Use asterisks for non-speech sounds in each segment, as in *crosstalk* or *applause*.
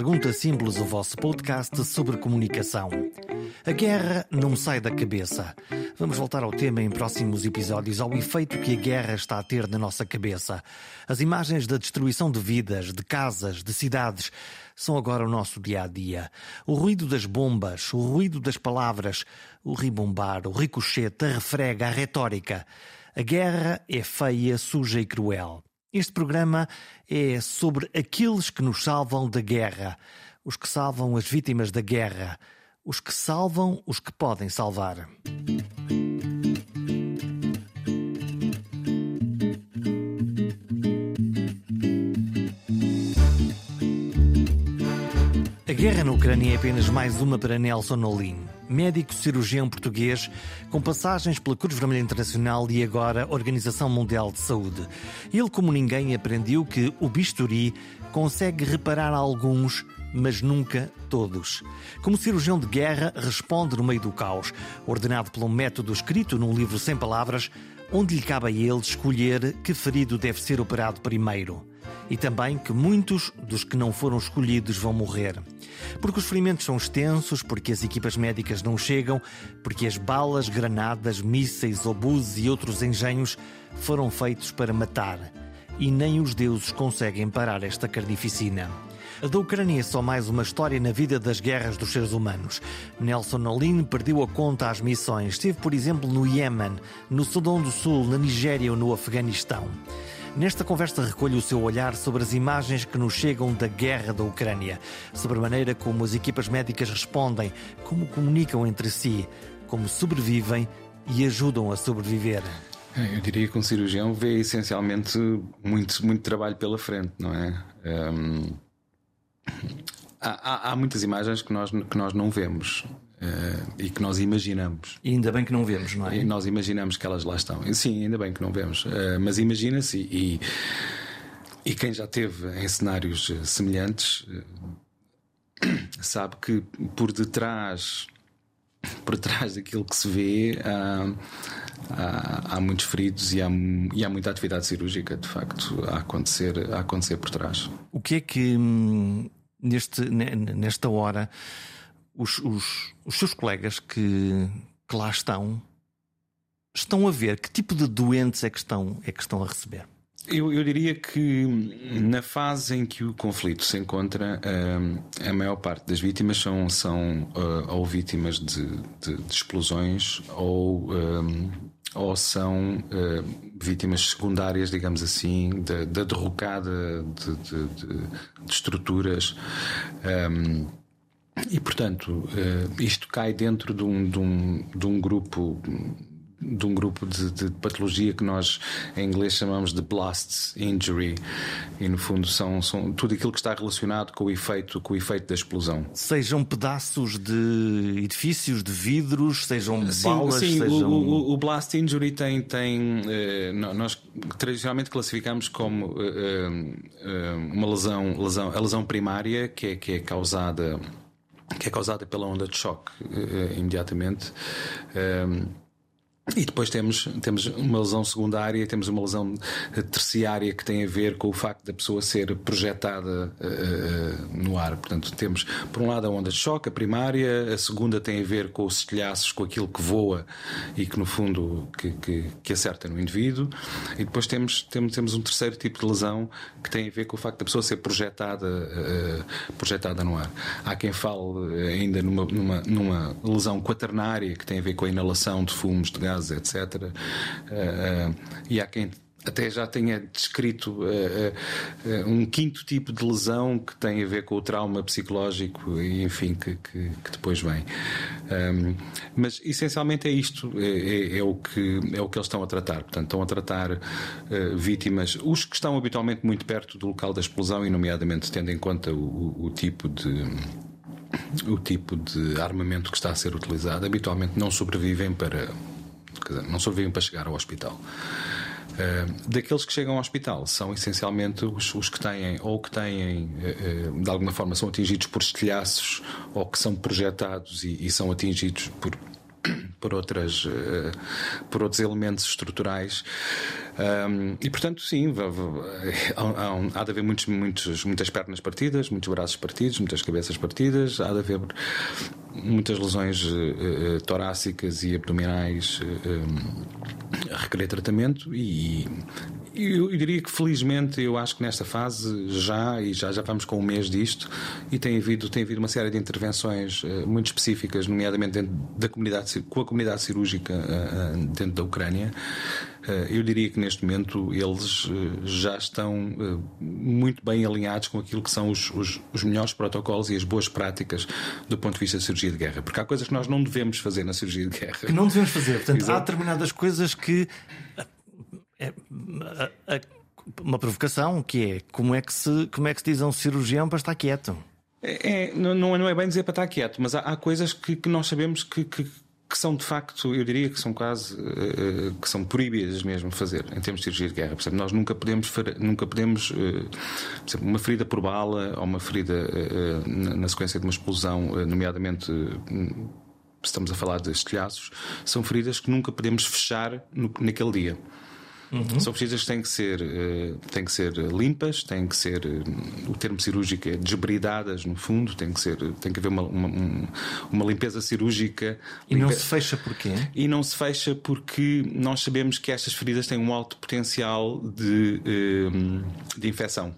Pergunta Simples, o vosso podcast sobre comunicação. A guerra não sai da cabeça. Vamos voltar ao tema em próximos episódios, ao efeito que a guerra está a ter na nossa cabeça. As imagens da destruição de vidas, de casas, de cidades, são agora o nosso dia a dia. O ruído das bombas, o ruído das palavras, o ribombar, o ricochete, a refrega, a retórica. A guerra é feia, suja e cruel. Este programa é sobre aqueles que nos salvam da guerra, os que salvam as vítimas da guerra, os que salvam os que podem salvar. Guerra na Ucrânia é apenas mais uma para Nelson Olin, médico cirurgião português com passagens pela Cruz Vermelha Internacional e agora Organização Mundial de Saúde. Ele, como ninguém, aprendeu que o bisturi consegue reparar alguns, mas nunca todos. Como cirurgião de guerra, responde no meio do caos, ordenado um método escrito num livro sem palavras, onde lhe cabe a ele escolher que ferido deve ser operado primeiro e também que muitos dos que não foram escolhidos vão morrer. Porque os ferimentos são extensos, porque as equipas médicas não chegam, porque as balas, granadas, mísseis, obuses e outros engenhos foram feitos para matar. E nem os deuses conseguem parar esta carnificina. A da Ucrânia é só mais uma história na vida das guerras dos seres humanos. Nelson Olin perdeu a conta às missões. Esteve, por exemplo, no Iémen, no Sudão do Sul, na Nigéria ou no Afeganistão. Nesta conversa recolho o seu olhar sobre as imagens que nos chegam da guerra da Ucrânia, sobre a maneira como as equipas médicas respondem, como comunicam entre si, como sobrevivem e ajudam a sobreviver. É, eu diria que um cirurgião vê essencialmente muito, muito trabalho pela frente, não é? Um, há, há, há, muitas imagens que nós, que nós não vemos. Uh, e que nós imaginamos. E ainda bem que não vemos, não é? E nós imaginamos que elas lá estão. Sim, ainda bem que não vemos. Uh, mas imagina-se e, e, quem já teve em cenários eh, semelhantes *clears throat* sabe que por detrás por trás daquilo que se vê há, há, há muitos feridos e há, e há, muita atividade cirúrgica de facto a acontecer, a acontecer por trás. O que é que hum, neste, nesta hora os, os, os seus colegas que, que lá estão estão a ver que tipo de doentes é que estão, é que estão a receber? Eu, eu, diria que na fase em que o conflito se encontra, uh, a maior parte das vítimas são, são uh, ou vítimas de, de, de explosões ou, um, ou são uh, vítimas secundárias, digamos assim, da, da derrocada de, de, estruturas. Um, e, portanto, uh, isto cai dentro de um, de um, de um grupo de um grupo de, de, patologia que nós em inglês chamamos de blast injury. E no fundo são, são tudo aquilo que está relacionado com o efeito com o efeito da explosão. Sejam pedaços de edifícios de vidros sejam sim, balas sim sejam... O, o, o, blast injury tem tem eh, nós tradicionalmente classificamos como eh, eh, uma lesão lesão a lesão primária que é que é causada que é causada pela onda de choque uh, imediatamente. Um, e depois temos, temos uma lesão secundária, temos uma lesão terciária que tem a ver com o facto da pessoa ser projetada uh, no ar. Portanto, temos, por um lado, a onda de choque, a primária, a segunda tem a ver com os estilhaços, com aquilo que voa e que, no fundo, que, que, que, acerta no indivíduo. E depois temos, temos, temos um terceiro tipo de lesão que tem a ver com o facto da pessoa ser projetada, uh, projetada no ar. Há quem fale ainda numa, numa, numa lesão quaternária que tem a ver com a inalação de fumos de gás etc. Uh, uh, e há quem até já tenha descrito uh, uh, um quinto tipo de lesão que tem a ver com o trauma psicológico e enfim que, que, que depois vem um, mas essencialmente é isto é, é, é, o que é o que eles estão a tratar portanto estão a tratar uh, vítimas os que estão habitualmente muito perto do local da explosão e nomeadamente tendo em conta o, o tipo de o tipo de armamento que está a ser utilizado habitualmente não sobrevivem para dizer, não sobrevivem para chegar ao hospital. Uh, daqueles que chegam ao hospital são essencialmente os, os que têm ou que têm uh, de alguma forma são atingidos por estilhaços ou que são projetados e, e são atingidos por por, outras, uh, por outros elementos estruturais. Um, e portanto, sim, há, há, de haver muitos, muitos, muitas pernas partidas, muitos braços partidos, muitas cabeças partidas, há de haver muitas lesões uh, torácicas e abdominais uh, a requerer tratamento e, eu, eu, diria que felizmente eu acho que nesta fase já e já já vamos com um mês disto e tem havido tem havido uma série de intervenções uh, muito específicas nomeadamente dentro da comunidade com a comunidade cirúrgica uh, dentro da Ucrânia eu diria que neste momento eles já estão muito bem alinhados com aquilo que são os, os, os, melhores protocolos e as boas práticas do ponto de vista da cirurgia de guerra. Porque há coisas que nós não devemos fazer na cirurgia de guerra. Que não devemos fazer. Portanto, Exato. há determinadas coisas que é, a, a, uma provocação que é como é que se como é que se diz a um cirurgião para estar quieto? É, é não, não é bem dizer para estar quieto, mas há, há coisas que, que, nós sabemos que, que, que, são de facto, eu diria que são quase uh, que são proibidas mesmo fazer em termos de cirurgia de guerra. Por exemplo, nós nunca podemos nunca podemos, uh, por exemplo, uma ferida por bala ou uma ferida uh, na, sequência de uma explosão, nomeadamente estamos a falar de estilhaços, são feridas que nunca podemos fechar no, naquele dia. Uhum. São feridas que têm que ser, uh, têm que ser limpas, têm que ser, uh, o termo cirúrgico é desbridadas no fundo, tem que ser, tem que haver uma, uma, uma limpeza cirúrgica. E limpa... não se fecha porquê? E não se fecha porque nós sabemos que estas feridas têm um alto potencial de, uh, de infecção.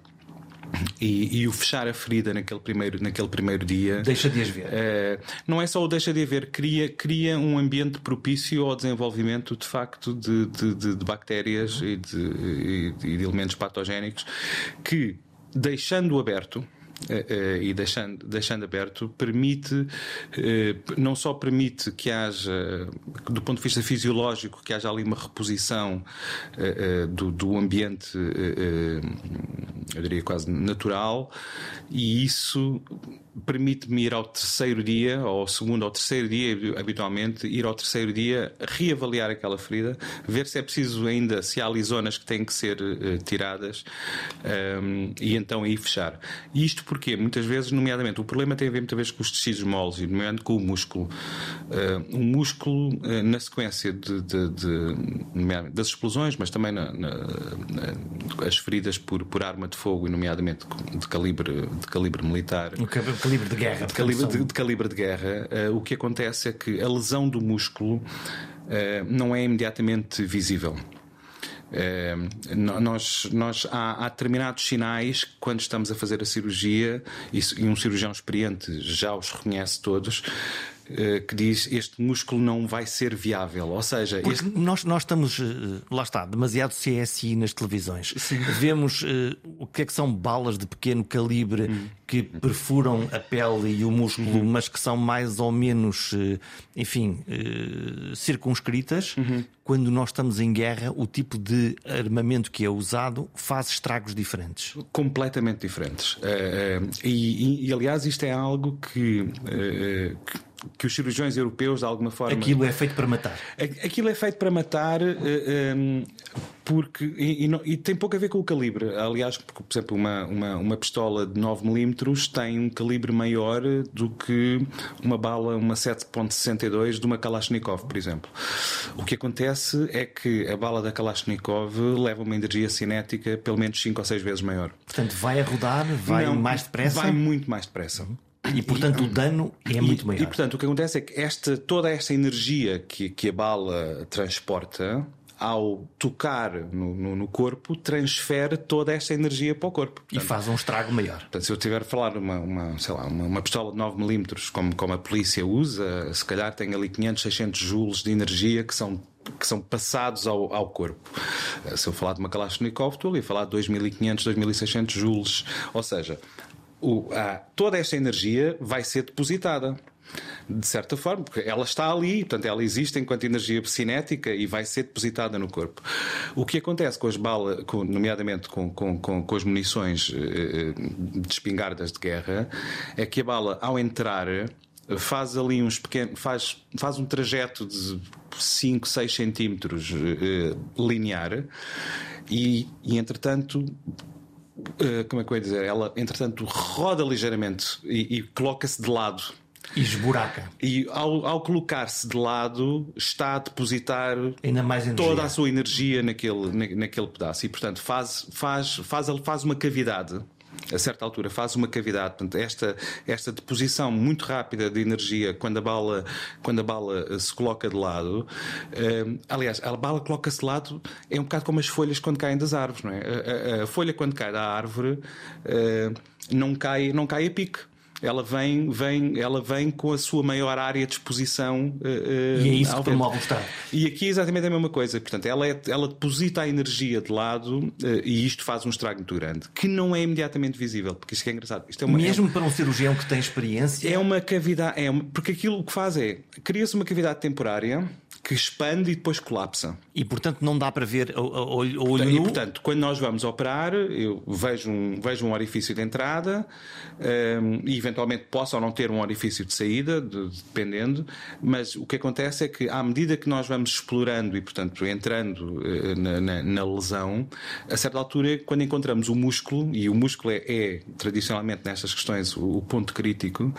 E, e, o fechar a ferida naquele primeiro, naquele primeiro dia. Deixa de as ver. Uh, não é só o deixa de haver, cria, cria um ambiente propício ao desenvolvimento de facto de, de, de, de bactérias e de, e de elementos patogénicos que, deixando aberto, e deixando, deixando aberto, permite, uh, não só permite que haja, do ponto de vista fisiológico, que haja ali uma reposição do, do, ambiente, eu diria quase natural, e isso permite-me ir ao terceiro dia, ou ao segundo ou terceiro dia, habitualmente, ir ao terceiro dia, reavaliar aquela ferida, ver se é preciso ainda, se há ali zonas que têm que ser tiradas ehm, e então aí fechar. Isto porque muitas vezes, nomeadamente, o problema tem a ver muitas vezes com os tecidos moles e nomeadamente com o músculo. Uh, o músculo, uh, na sequência de, de, de, das explosões, mas também na, na, na, as feridas por, por arma de fogo, e nomeadamente de calibre, de calibre militar calibre de guerra. De calibre de, de, calibre de guerra, uh, o que acontece é que a lesão do músculo não é imediatamente visível. Uh, nós, nós há, há, determinados sinais quando estamos a fazer a cirurgia, e, e um cirurgião experiente já os reconhece todos, que diz este músculo não vai ser viável. Ou seja, este... nós, nós estamos, eh, lá está, demasiado CSI nas televisões. Sim. Vemos uh, o que é que são balas de pequeno calibre hum. que perfuram a pele e o músculo, uhum. mas que são mais ou menos, uh, enfim, uh, circunscritas. Uhum. Quando nós estamos em guerra, o tipo de armamento que é usado faz estragos diferentes. Completamente diferentes. E, e, e, aliás, isto é algo que, que que os cirurgiões europeus, de alguma forma. Aquilo é feito para matar. Aquilo é feito para matar. Uh, eh, um, ehm, porque e, e, e, tem pouco a ver com o calibre. Aliás, porque, por exemplo, uma, uma, uma pistola de 9mm tem um calibre maior do que uma bala, uma 7.62 de uma Kalashnikov, por exemplo. O que acontece é que a bala da Kalashnikov leva uma energia cinética pelo menos 5 ou 6 vezes maior. Portanto, vai a rodar, vai não, mais depressa? Vai muito mais depressa. Uhum. E portanto e, o dano é e, muito maior. E portanto o que acontece é que esta, toda esta energia que, que a bala transporta ao tocar no, no, no, corpo, transfere toda esta energia para o corpo. Portanto, e faz um estrago maior. Portanto, se eu tiver a falar uma, uma, sei lá, uma, uma pistola de 9mm, como, como a polícia usa, se calhar tem ali 500, 600 joules de energia que são que são passados ao, ao corpo. Se eu falar de uma Kalashnikov, estou ali a falar de 2500, 2600 joules. Ou seja, o, toda esta energia vai ser depositada de certa forma, porque ela está ali, portanto, ela existe enquanto energia cinética e vai ser depositada no corpo. O que acontece com as balas, com, nomeadamente com, com, com, com, as munições eh, de espingardas de guerra, é que a bala, ao entrar, faz ali uns pequenos. faz, faz um trajeto de 5, 6 centímetros eh, linear e, e entretanto eh, como é que eu ia dizer? Ela, entretanto, roda ligeiramente e, e coloca-se de lado. E esburaca. E ao, ao colocar-se de lado, está a depositar toda a sua energia naquele, na- naquele pedaço. E, portanto, faz, faz, faz, faz uma cavidade. A certa altura faz uma cavidade, portanto, esta, esta deposição muito rápida de energia quando a bala, quando a bala eh, se coloca de lado, eh, aliás, a bala coloca-se de lado é um bocado como as folhas quando caem das árvores, não é? A, a- a folha quando cai da árvore eh, não, cai, não cai a pique. Ela vem, vem, ela vem com a sua maior área de exposição. eh, E é isso ao que promove o estado. E aqui é exatamente a mesma coisa. Portanto, ela, é- ela deposita a energia de lado eh, e isto faz um estrago muito grande, que não é imediatamente visível, porque isto é engraçado. Isto é uma, Mesmo para um cirurgião que tem experiência. é uma cavidade, é uma- porque aquilo que faz é cria-se uma cavidade temporária que expande e depois colapsa. E portanto não dá para ver a, a, a olho E portanto, quando nós vamos operar, eu vejo um, vejo um orifício de entrada ehm, e eventualmente posso ou não ter um orifício de saída, de- dependendo, mas o que acontece é que à medida que nós vamos explorando e, portanto, entrando eh, na, na- na lesão, a certa altura, quando encontramos o músculo, e o músculo é, é, tradicionalmente nestas questões o, o ponto crítico,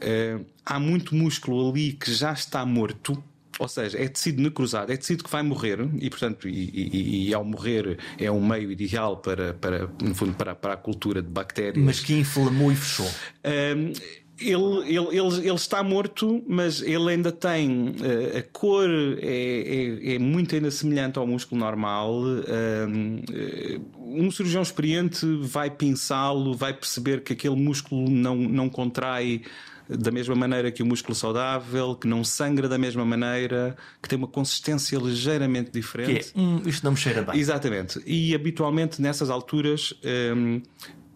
eh, há muito músculo ali que já está morto. Ou seja, é tecido necrosado, é tecido que vai morrer e, portanto, e, e- e ao morrer é um meio ideal para, para, no fundo, para, para a cultura de bactérias. Mas que inflamou e fechou. Um, ele, ele, ele, ele está morto, mas ele ainda tem uh, a cor é, é, é muito ainda semelhante ao músculo normal. Um, uh, um cirurgião experiente vai pensá-lo, vai perceber que aquele músculo não, não contrai da mesma maneira que o músculo saudável, que não sangra da mesma maneira, que tem uma consistência ligeiramente Que diferente. é, hum, isto não me cheira bem. Exatamente. E habitualmente nessas alturas. hum,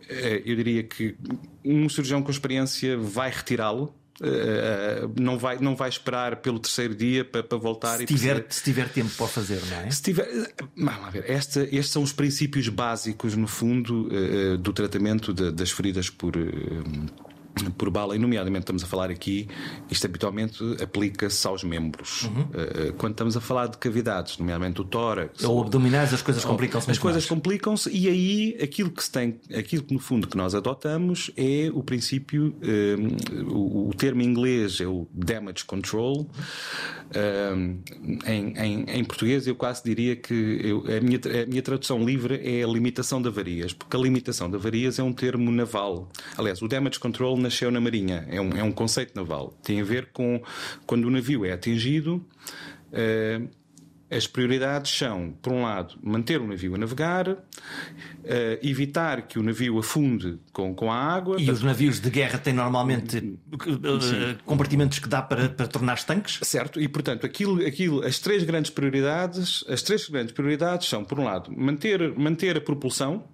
eh, eu diria que um cirurgião com experiência vai retirá-lo, eh, não, vai, não vai esperar pelo terceiro dia para, para voltar Se e tiver, perceber- se tiver tempo para fazer, não é? se tiver. Vamos ver. Esta- estes são os princípios básicos, no fundo, eh, do tratamento de- das feridas por. eh, por bala, e nomeadamente estamos a falar aqui, isto habitualmente aplica-se aos membros. Uhum. Eh, eh, Quando estamos a falar de cavidades, nomeadamente o tórax, Ou abdominais, as coisas complicam-se as coisas complicam-se e aí aquilo que se tem, aquilo que no fundo que nós adotamos é o princípio, um, o, o termo em inglês é o damage control. Um, em, em, em português eu quase diria que eu- a, minha, a minha tradução livre é a limitação de avarias, porque a limitação de avarias é um termo naval. Aliás, o damage control nasceu na Marinha, é um, é um conceito naval. Tem a ver com quando o navio é atingido. uh, as prioridades são, por um lado, manter o navio a navegar, eh, evitar que o navio afunde com, com a água. E os navios de guerra têm normalmente eh, compartimentos que dá para, para tornar tanques? Certo, e portanto, aquilo, aquilo, as três grandes prioridades, as três grandes prioridades são, por um lado, manter, manter a propulsão,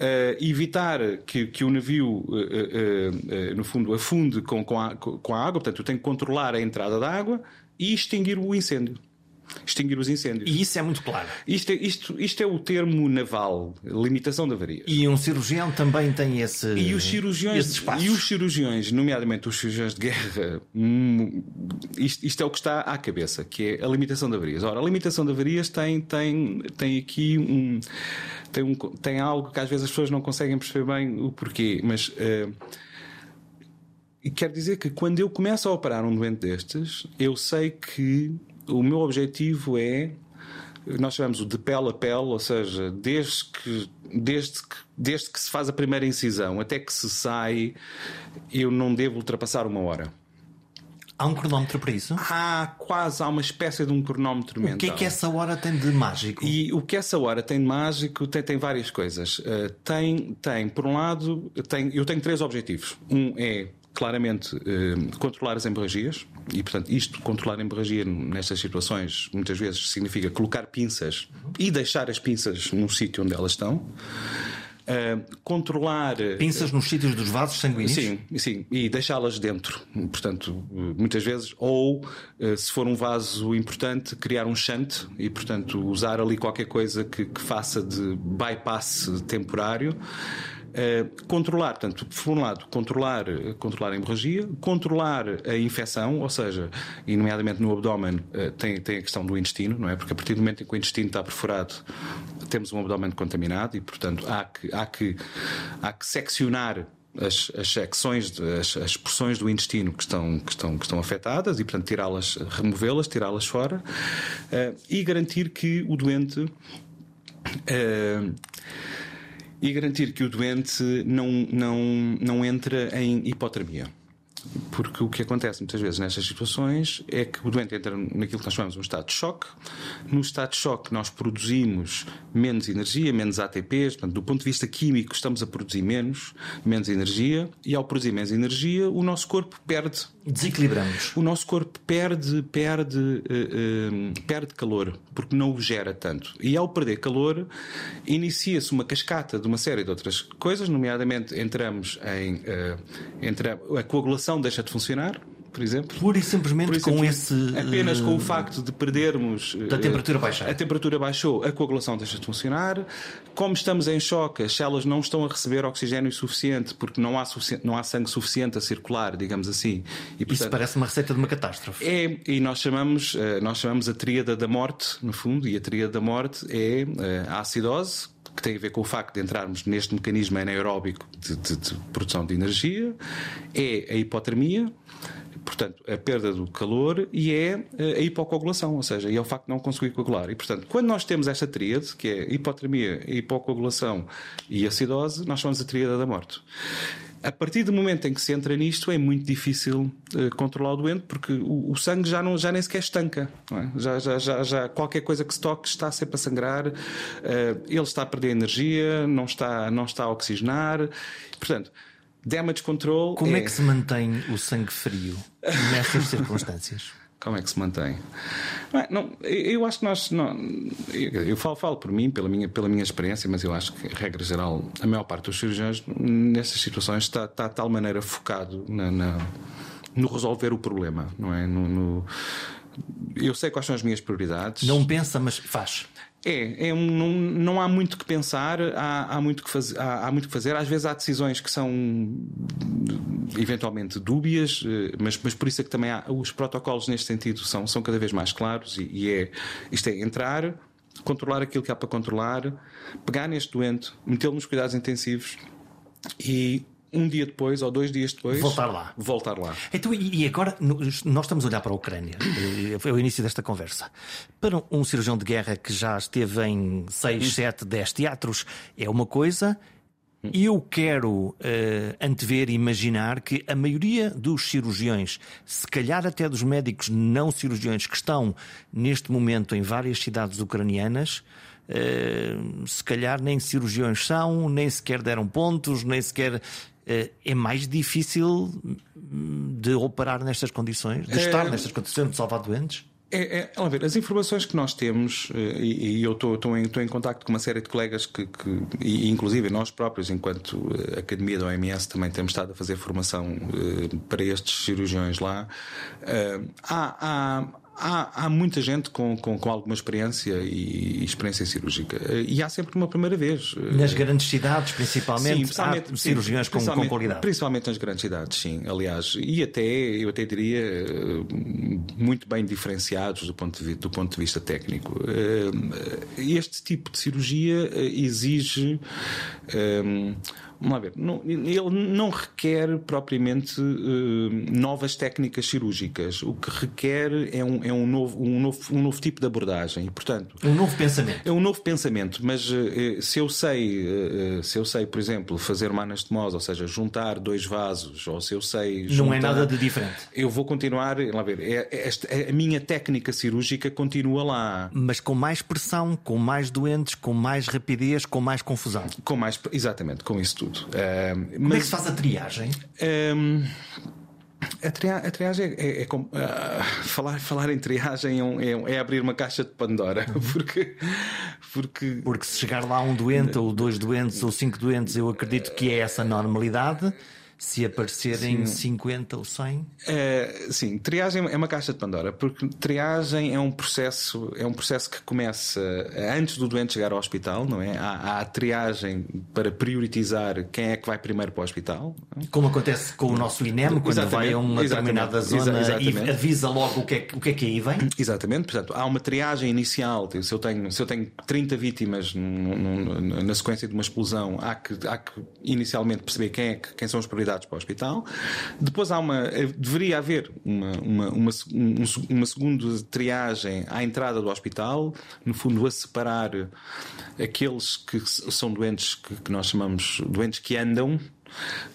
eh, evitar que, que o navio, eh, no fundo, afunde com, com, a, com a água, portanto, eu tenho que controlar a entrada da água e extinguir o incêndio. Extinguir os incêndios. E isso é muito claro. Isto é, isto, isto é o termo naval, limitação de avarias. E um cirurgião também tem esse, E os cirurgiões, e os cirurgiões, nomeadamente os cirurgiões de guerra, hum, isto, isto é o que está à cabeça, que é a limitação de avarias. Ora, a limitação de avarias tem, tem, tem aqui um tem, um. tem algo que às vezes as pessoas não conseguem perceber bem o porquê, mas. eh, e quer dizer que quando eu começo a operar um doente destes, eu sei que o meu objetivo é nós chamamos o de pele a pele, ou seja, desde que, desde que, desde que se faz a primeira incisão até que se sai, eu não devo ultrapassar uma hora. Há um cronómetro para isso? Há quase há uma espécie de um cronómetro mental. O que é que essa hora tem de mágico? E o que essa hora tem de mágico tem, tem várias coisas. Uh, tem, tem, por um lado, tem, eu tenho três objetivos. Um é claramente uh, controlar as hemorragias e portanto isto controlar a hemorragia nestas situações muitas vezes significa colocar pinças e deixar as pinças no sítio onde elas estão uh, controlar pinças nos sítios dos vasos sanguíneos? Sim sim e deixá-las dentro. Portanto muitas vezes ou uh, se for um vaso importante criar um shunt e portanto usar ali qualquer coisa que, que faça de bypass temporário Uh, controlar, portanto, por um lado, controlar, controlar a hemorragia, controlar a infecção, ou seja, e nomeadamente no abdômen uh, tem, tem a questão do intestino, não é? Porque a partir do momento em que o intestino está perfurado, temos um abdômen contaminado e, portanto, há que, há que, há que seccionar as, as secções, as, as porções do intestino que estão, que estão, que estão afetadas e, portanto, tirá-las, removê-las, tirá-las fora uh, e garantir que o doente. Uh, e garantir que o doente não, não, não entra em hipotermia. Porque o que acontece muitas vezes nestas situações é que o doente entra naquilo que nós chamamos de um estado de choque. No estado de choque, nós produzimos menos energia, menos ATPs. Portanto, do ponto de vista químico, estamos a produzir menos, menos energia. E ao produzir menos energia, o nosso corpo perde. Desequilibramos. O nosso corpo perde, perde, uh, uh, perde calor, porque não o gera tanto. E ao perder calor, inicia-se uma cascata de uma série de outras coisas, nomeadamente entramos em. Uh, entra, a coagulação deixa de funcionar, por exemplo. Pura e simplesmente com esse. Apenas com o facto de perdermos. Da temperatura baixar. A temperatura baixou, a coagulação deixa de funcionar. Como estamos em choque, as células não estão a receber oxigênio suficiente porque não há, não há sangue suficiente a circular, digamos assim. E, portanto, Isso parece uma receita de uma catástrofe. É, e nós chamamos, nós chamamos a tríada da morte, no fundo, e a tríada da morte é a acidose que tem a ver com o facto de entrarmos neste mecanismo anaeróbico de, de, de produção de energia, é a hipotermia, portanto, a perda do calor e é a hipocoagulação, ou seja, é o facto de não conseguir coagular. E, portanto, quando nós temos esta tríade, que é hipotermia, hipocoagulação e acidose, nós chamamos a tríade da morte. A partir do momento em que se entra nisto, é muito difícil uh, controlar o doente, porque o, o, sangue já, não, já nem sequer estanca. É? Já, já, já, já, qualquer coisa que se toque está sempre a sangrar, uh, ele está a perder energia, não está, não está a oxigenar. Portanto, damage control. Como é, é que se mantém o sangue frio nestas circunstâncias? Como é que se mantém? Não, eu acho que nós. Não, eu falo, falo por mim, pela minha, pela minha experiência, mas eu acho que, regra geral, a maior parte dos cirurgiões, nessas situações, está, está de tal maneira focado na, na, no resolver o problema, não é? No, no, eu sei quais são as minhas prioridades. Não pensa, mas faz. É, é um, não, não há muito que pensar, há, há muito que fazer, há, há, muito que fazer. Às vezes há decisões que são eventualmente dúbias, eh, mas, mas por isso é que também há, os protocolos neste sentido são, são cada vez mais claros e, e é isto é entrar, controlar aquilo que há para controlar, pegar neste doente, metê-lo nos cuidados intensivos e um dia depois ou dois dias depois voltar lá. Voltar lá. Então, e agora nós estamos a olhar para a Ucrânia. Foi o início desta conversa. Para um cirurgião de guerra que já esteve em 6, 7, 10 teatros, é uma coisa. Eu quero uh, antever e imaginar que a maioria dos cirurgiões, se calhar até dos médicos não cirurgiões que estão neste momento em várias cidades ucranianas, uh, se calhar nem cirurgiões são, nem sequer deram pontos, nem sequer eh, é mais difícil de operar nestas condições, de estar é... nestas condições, de salvar doentes? É, é, ver, as informações que nós temos, eh, e, e eu estou, em, em contacto com uma série de colegas que, que e inclusive nós próprios, enquanto eh, Academia da OMS, também temos estado a fazer formação para estes cirurgiões lá. há, há, há, há muita gente com, com, com, alguma experiência e experiência cirúrgica. E há sempre uma primeira vez. Nas grandes cidades, principalmente, sim, principalmente há cirurgiões com, com qualidade. Principalmente nas grandes cidades, sim. Aliás, e até, eu até diria, muito bem diferenciados do ponto de, do ponto de vista técnico. Este tipo de cirurgia exige Vamos lá ver. Não, ele não requer propriamente uh, novas técnicas cirúrgicas. O que requer é um, é um, novo, um, novo, um novo tipo de abordagem. E, portanto, um novo pensamento. É um novo pensamento. Mas uh, se eu sei, uh, se eu sei, por exemplo, fazer uma anastomose, ou seja, juntar dois vasos, ou se eu sei. Juntar, não é nada de diferente. Eu vou continuar. Lá ver. É, é, esta, é, a minha técnica cirúrgica continua lá. Mas com mais pressão, com mais doentes, com mais rapidez, com mais confusão. Com mais, exatamente, com isso tudo tudo. Uh, Como mas, é que se faz a triagem? Um, a, tria a, triagem é, é, é como. Uh, falar, falar em triagem é, é, é, abrir uma caixa de Pandora. *laughs* Porque, porque... porque se chegar lá um doente, ou dois doentes, ou cinco doentes, eu acredito que é essa normalidade. Se aparecerem sim. 50 ou 100? É, sim, triagem é uma caixa de Pandora, porque triagem é um processo, é um processo que começa antes do doente chegar ao hospital, não é? Há, há a triagem para prioritizar quem é que vai primeiro para o hospital. Como acontece com o nosso INEM, quando exatamente, vai a uma determinada zona exatamente. e avisa logo o que, é, o que é que aí vem? Exatamente, portanto, há uma triagem inicial. Se eu tenho, se eu tenho 30 vítimas na sequência de uma explosão, há que, há que inicialmente perceber quem, é, quem são os prioridades para o hospital. Depois há uma, deveria haver uma, uma, uma, uma segunda triagem à entrada do hospital, no fundo a separar aqueles que são doentes que, que nós chamamos doentes que andam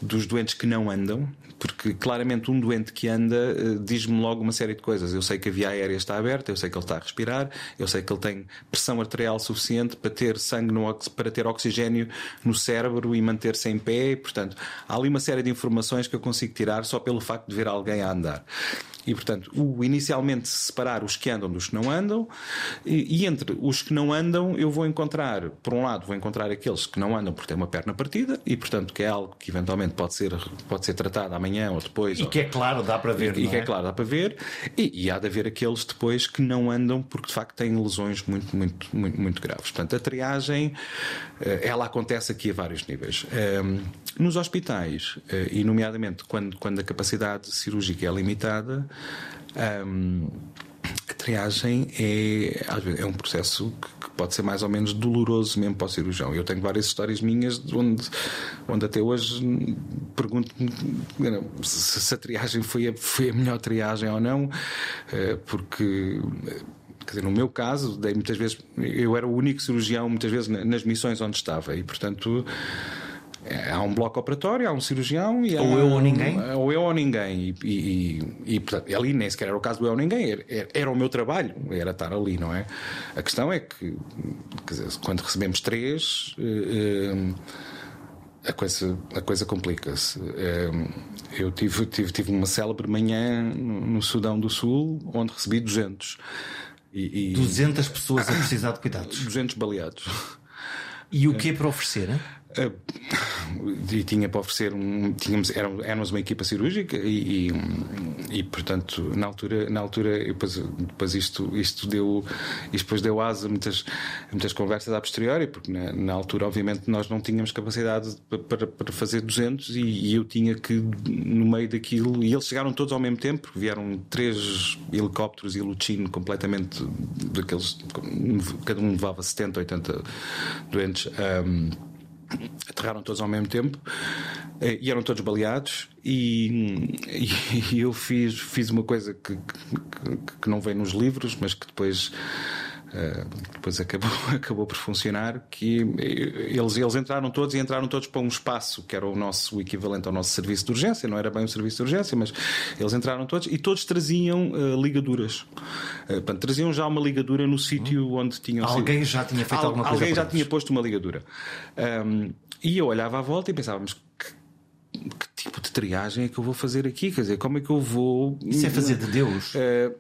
dos doentes que não andam, porque claramente um doente que anda uh, diz-me logo uma série de coisas. Eu sei que a via aérea está aberta, eu sei que ele está a respirar, eu sei que ele tem pressão arterial suficiente para ter sangue no, para ter oxigênio no cérebro e manter-se em pé. Portanto, há ali uma série de informações que eu consigo tirar só pelo facto de ver alguém a andar. E, portanto, o, inicialmente separar os que andam dos que não andam, e, e, entre os que não andam, eu vou encontrar, por um lado, vou encontrar aqueles que não andam porque têm uma perna partida, e, portanto, que é algo que eventualmente pode ser, pode ser tratado amanhã ou depois. E ou... que é claro, dá para ver. E, e que é? é? claro, dá para ver. E, e há de haver aqueles depois que não andam porque, de facto, têm lesões muito, muito, muito, muito graves. Portanto, a triagem, eh, ela acontece aqui a vários níveis. Ehm, nos hospitais, eh, e nomeadamente quando, quando a capacidade cirúrgica é limitada, a triagem é, é um processo que pode ser mais ou menos doloroso mesmo para o cirurgião. Eu tenho várias histórias minhas onde, onde até hoje pergunto-me se, a triagem foi a, foi a melhor triagem ou não, eh, porque quer dizer, no meu caso, muitas vezes, eu era o único cirurgião muitas vezes nas missões onde estava e portanto é, há um bloco operatório, há um cirurgião e ou eu ou ninguém? ou eu ou ninguém. E, e, e portanto, ali nem sequer era o caso do eu ou ninguém era, era, o meu trabalho era estar ali não é? A questão é que dizer, quando recebemos três eh, eh, a coisa a coisa complica-se. Eh, eu tive, tive tive uma célebre manhã no Sudão do Sul onde recebi 200 e, e 200 pessoas a precisar de cuidados. 200 baleados. E o que é para oferecer? Uh, e tinha para oferecer um, tínhamos, éramos uma equipa cirúrgica e, e, e, portanto na altura na altura depois, depois isto isto deu isto depois deu asa a muitas muitas conversas a posteriori porque na, na, altura obviamente nós não tínhamos capacidade para, para fazer 200 e, e, eu tinha que no meio daquilo e eles chegaram todos ao mesmo tempo vieram três helicópteros e Lucino completamente daqueles cada um levava 70 80 doentes um, aterraram todos ao mesmo tempo eh, e eram todos baleados e, e, eu fiz, fiz uma coisa que, que, que, não vem nos livros mas que depois depois acabou, *laughs* acabou por funcionar que eles, eles entraram todos e entraram todos para um espaço que era o nosso o equivalente ao nosso serviço de urgência, não era bem um serviço de urgência, mas eles entraram todos e todos traziam uh, ligaduras. Uh, portanto, traziam já uma ligadura no sítio uhum. onde tinham Alguém sido... já tinha feito Al, alguma coisa. Alguém já tinha posto uma ligadura. Um, e eu olhava à volta e pensávamos que, que tipo de triagem é que eu vou fazer aqui? Quer dizer, como é que eu vou. Isso é fazer de Deus? Uh,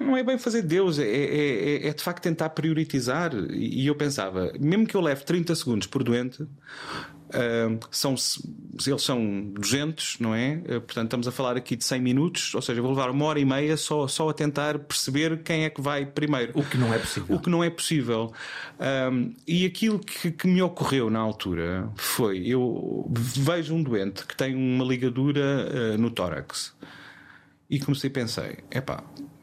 não é bem fazer de Deus, é, é, é, é, de facto tentar priorizar. E eu pensava, mesmo que eu leve 30 segundos por doente, Uh, são, eles são 200, não é? Uh, portanto, estamos a falar aqui de 100 minutos, ou seja, vou levar uma hora e meia só, só a tentar perceber quem é que vai primeiro. O que não é possível. O que não é possível. Uh, e aquilo que, que, me ocorreu na altura foi: eu vejo um doente que tem uma ligadura no tórax e comecei a pensar: epá,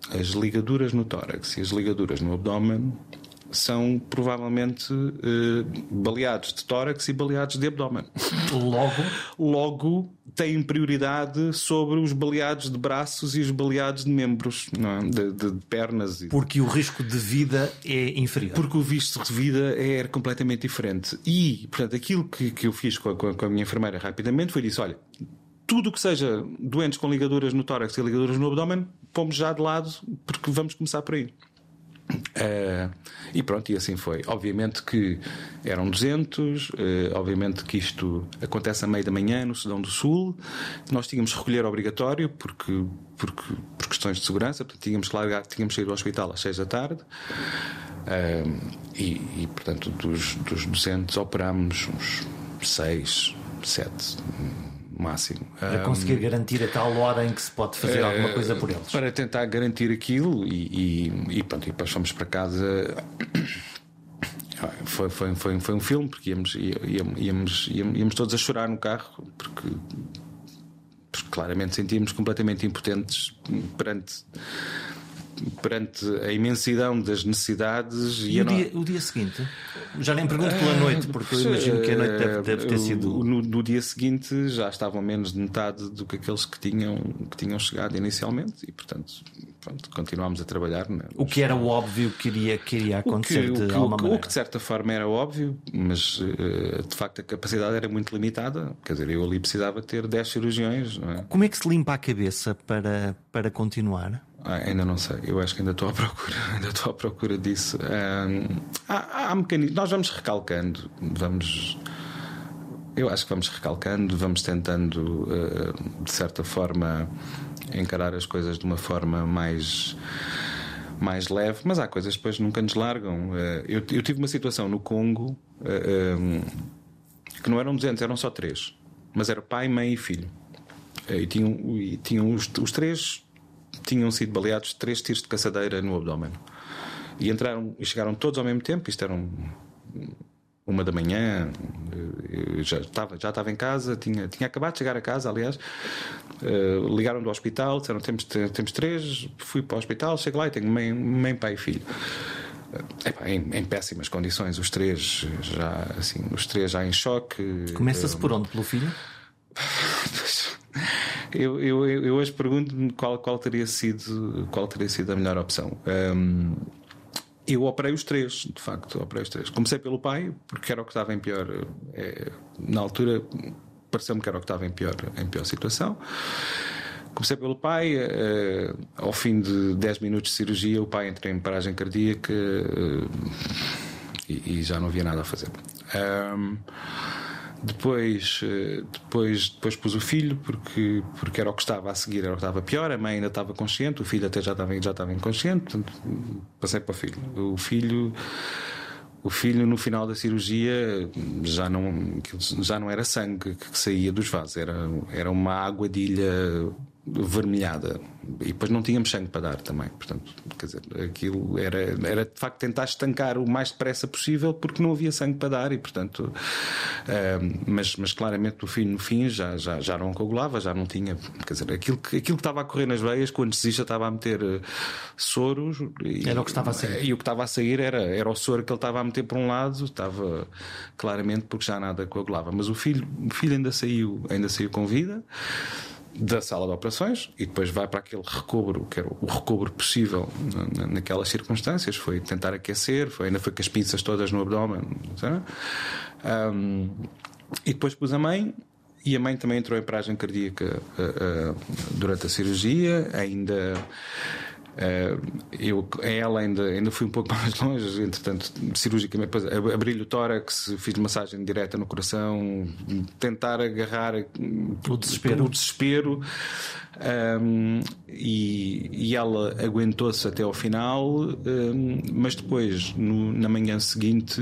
as ligaduras no tórax e as ligaduras no abdômen são provavelmente uh, baleados de tórax e baleados de abdômen. Logo? *laughs* Logo têm prioridade sobre os baleados de braços e os baleados de membros, é? de, de, de, pernas. Porque o risco de vida é inferior. Porque o risco de vida é completamente diferente. E, portanto, aquilo que, que eu fiz com a, com a minha enfermeira rapidamente foi disso: olha, tudo que seja doentes com ligaduras no tórax e ligaduras no abdômen, pomos já de lado, porque vamos começar por aí. Uh, e pronto, e assim foi. Obviamente que eram 200, uh, eh, obviamente que isto acontece a meio da manhã no Sudão do Sul. Nós tínhamos recolher obrigatório porque, porque, por questões de segurança, portanto, tínhamos que largar, tínhamos que sair do hospital às 6 da tarde. Uh, e, e, portanto, dos, dos 200 operámos uns 6, 7 máximo. Para conseguir garantir a tal hora em que se pode fazer uh, alguma coisa por eles. Para tentar garantir aquilo e, e, e, pronto, e depois fomos para casa. *coughs* Foi, foi, foi, foi um filme, porque íamos, íamos, íamos, íamos todos a chorar no carro, porque porque claramente sentimos completamente impotentes perante perante a imensidão das necessidades. E, e o, dia, o, dia, seguinte? Já nem pergunto pela noite, porque eu imagino que a noite deve, deve ter sido. No, no, dia seguinte já estavam menos de metade do que aqueles que tinham, que tinham chegado inicialmente e, portanto, pronto, continuámos a trabalhar. Né? O que era o óbvio que iria, que iria acontecer o que, de o alguma maneira. O que de certa forma era óbvio, mas eh, de facto a capacidade era muito limitada. Quer dizer, eu ali precisava ter 10 cirurgiões. É? Como é que se limpa a cabeça para, para continuar? Ah, ainda não sei, eu acho que ainda estou à procura, *laughs* ainda estou à procura disso. Um, há, há mecanismos, nós vamos recalcando, vamos. Eu acho que vamos recalcando, vamos tentando, uh, de certa forma, encarar as coisas de uma forma mais mais leve, mas há coisas que depois nunca nos largam. Uh, eu, eu, tive uma situação no Congo que não eram 200, eram só três, mas era pai, mãe e filho. E tinham, e tinham os, os três tinham sido baleados três tiros de caçadeira no abdômen. E entraram e chegaram todos ao mesmo tempo. Isto era um, uma da manhã. Eu já estava, já estava em casa, tinha, tinha acabado de chegar a casa, aliás. Uh, ligaram do hospital, disseram: temos, temos três. Fui para o hospital, chego lá e tenho mãe, mãe pai e filho. Uh, em, em, péssimas condições, os três já assim, os três já em choque. Começa-se por onde? Pelo filho? *laughs* *laughs* Eu, eu, eu hoje pergunto-me qual, qual, teria sido, qual teria sido a melhor opção. Um, eu operei os três, de facto, operei os três. Comecei pelo pai, porque era o que estava em pior. É, na altura, pareceu-me que era o que estava em pior, em pior situação. Comecei pelo pai, uh, ao fim de 10 minutos de cirurgia, o pai entrou em paragem cardíaca uh, e, e, já não havia nada a fazer. Um, depois, eh, depois, depois pus o filho, porque, porque era o que estava a seguir, era o que estava pior. A mãe ainda estava consciente, o filho até já estava, já estava inconsciente, portanto, passei para o filho. O filho. O filho, no final da cirurgia, já não, já não era sangue que saía dos vasos, era, era uma aguadilha vermelhada. E depois não tínhamos sangue para dar também portanto quer dizer aquilo era era de facto tentar estancar o mais depressa possível porque não havia sangue para dar e portanto uh, mas mas claramente o fim no fim já já já não coagulava já não tinha quer dizer aquilo que aquilo que estava a correr nas veias quando se estava a meter uh, soros e, era o que estava a sair. e o que estava a sair era era o soro que ele estava a meter por um lado estava claramente porque já nada coagulava. Mas o filho o filho ainda saiu ainda saiu com vida da sala de operações e depois vai para aquele recobro, que era o recobro possível naquelas circunstâncias. Foi tentar aquecer, foi, ainda foi com as pinças todas no abdômen. Um, e depois pus a mãe. E a mãe também entrou em paragem cardíaca uh, uh, durante a cirurgia, ainda Uh, eu, ela ainda, ainda fui um pouco *laughs* mais longe, entretanto, cirurgicamente, abri-lhe o tórax, fiz massagem direta no coração, tentar agarrar o desespero. O desespero um, e, e, ela aguentou-se até ao final, um, mas depois, no, na manhã seguinte,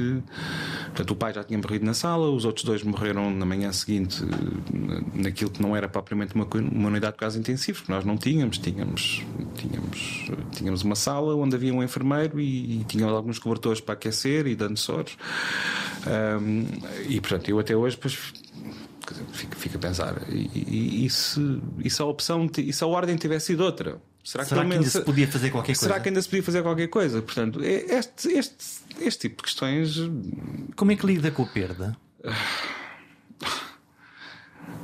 portanto, o pai já tinha morrido na sala, os outros dois morreram na manhã seguinte, naquilo que não era propriamente uma, uma unidade de casos intensivos, que nós não tínhamos, tínhamos, tínhamos, tínhamos uma sala onde havia um enfermeiro e, e tínhamos alguns cobertores para aquecer e dando soros. Um, e portanto, eu até hoje, pois fica, fica a pensar. E, e, e, se, e se a opção, e se a ordem tivesse sido outra? Será, será que, que, ainda se podia fazer qualquer coisa? Será que ainda se podia fazer qualquer coisa? Portanto, este, este, este tipo de questões. Como é que lida com a perda?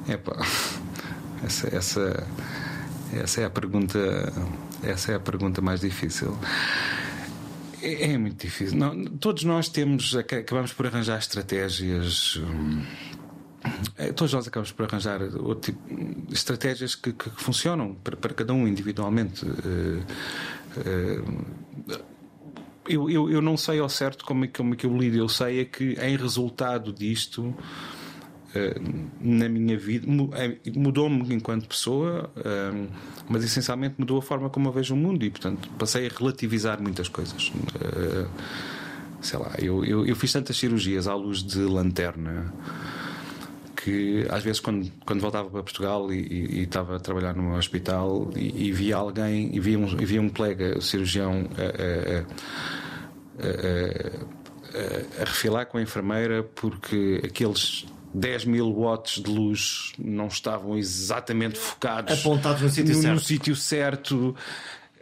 Epá, essa, essa, essa é a pergunta. Essa é a pergunta mais difícil. É, é muito difícil. Não, todos nós temos, acabamos por arranjar estratégias. Hum, é, todos nós acabamos por arranjar outro tipo, estratégias que, que, funcionam para, para, cada um individualmente. Uh, uh, eu, eu, eu, não sei ao certo como é, como é que eu lido, eu sei é que em resultado disto. Uh, na minha vida mudou-me enquanto pessoa, mas essencialmente mudou a forma como eu vejo o mundo e, portanto, passei a relativizar muitas coisas. sei lá, eu, eu, eu fiz tantas cirurgias à luz de lanterna que às vezes quando, quando voltava para Portugal e, e, e estava a trabalhar num hospital e, e, via alguém e via um, via um colega cirurgião a, a, a, a, refilar com a enfermeira porque aqueles 10 mil watts de luz não estavam exatamente focados apontados no sítio certo. No sítio certo.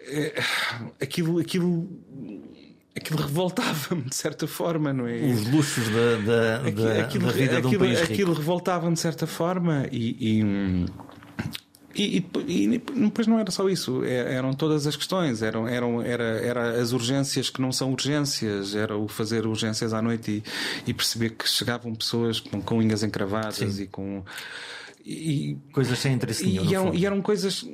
É, aquilo, aquilo aquilo revoltava-me de certa forma, não é? Os luxos da, da, da, aquilo, da vida aquilo, de um país rico. Aquilo revoltava-me de certa forma e, e e, e, e, depois não era só isso, é, eram todas as questões, eram, eram era, era as urgências que não são urgências, era o fazer urgências à noite e, e perceber que chegavam pessoas com, com unhas encravadas Sim. e com. E, coisas sem interesse nenhum. E eram, e eram coisas.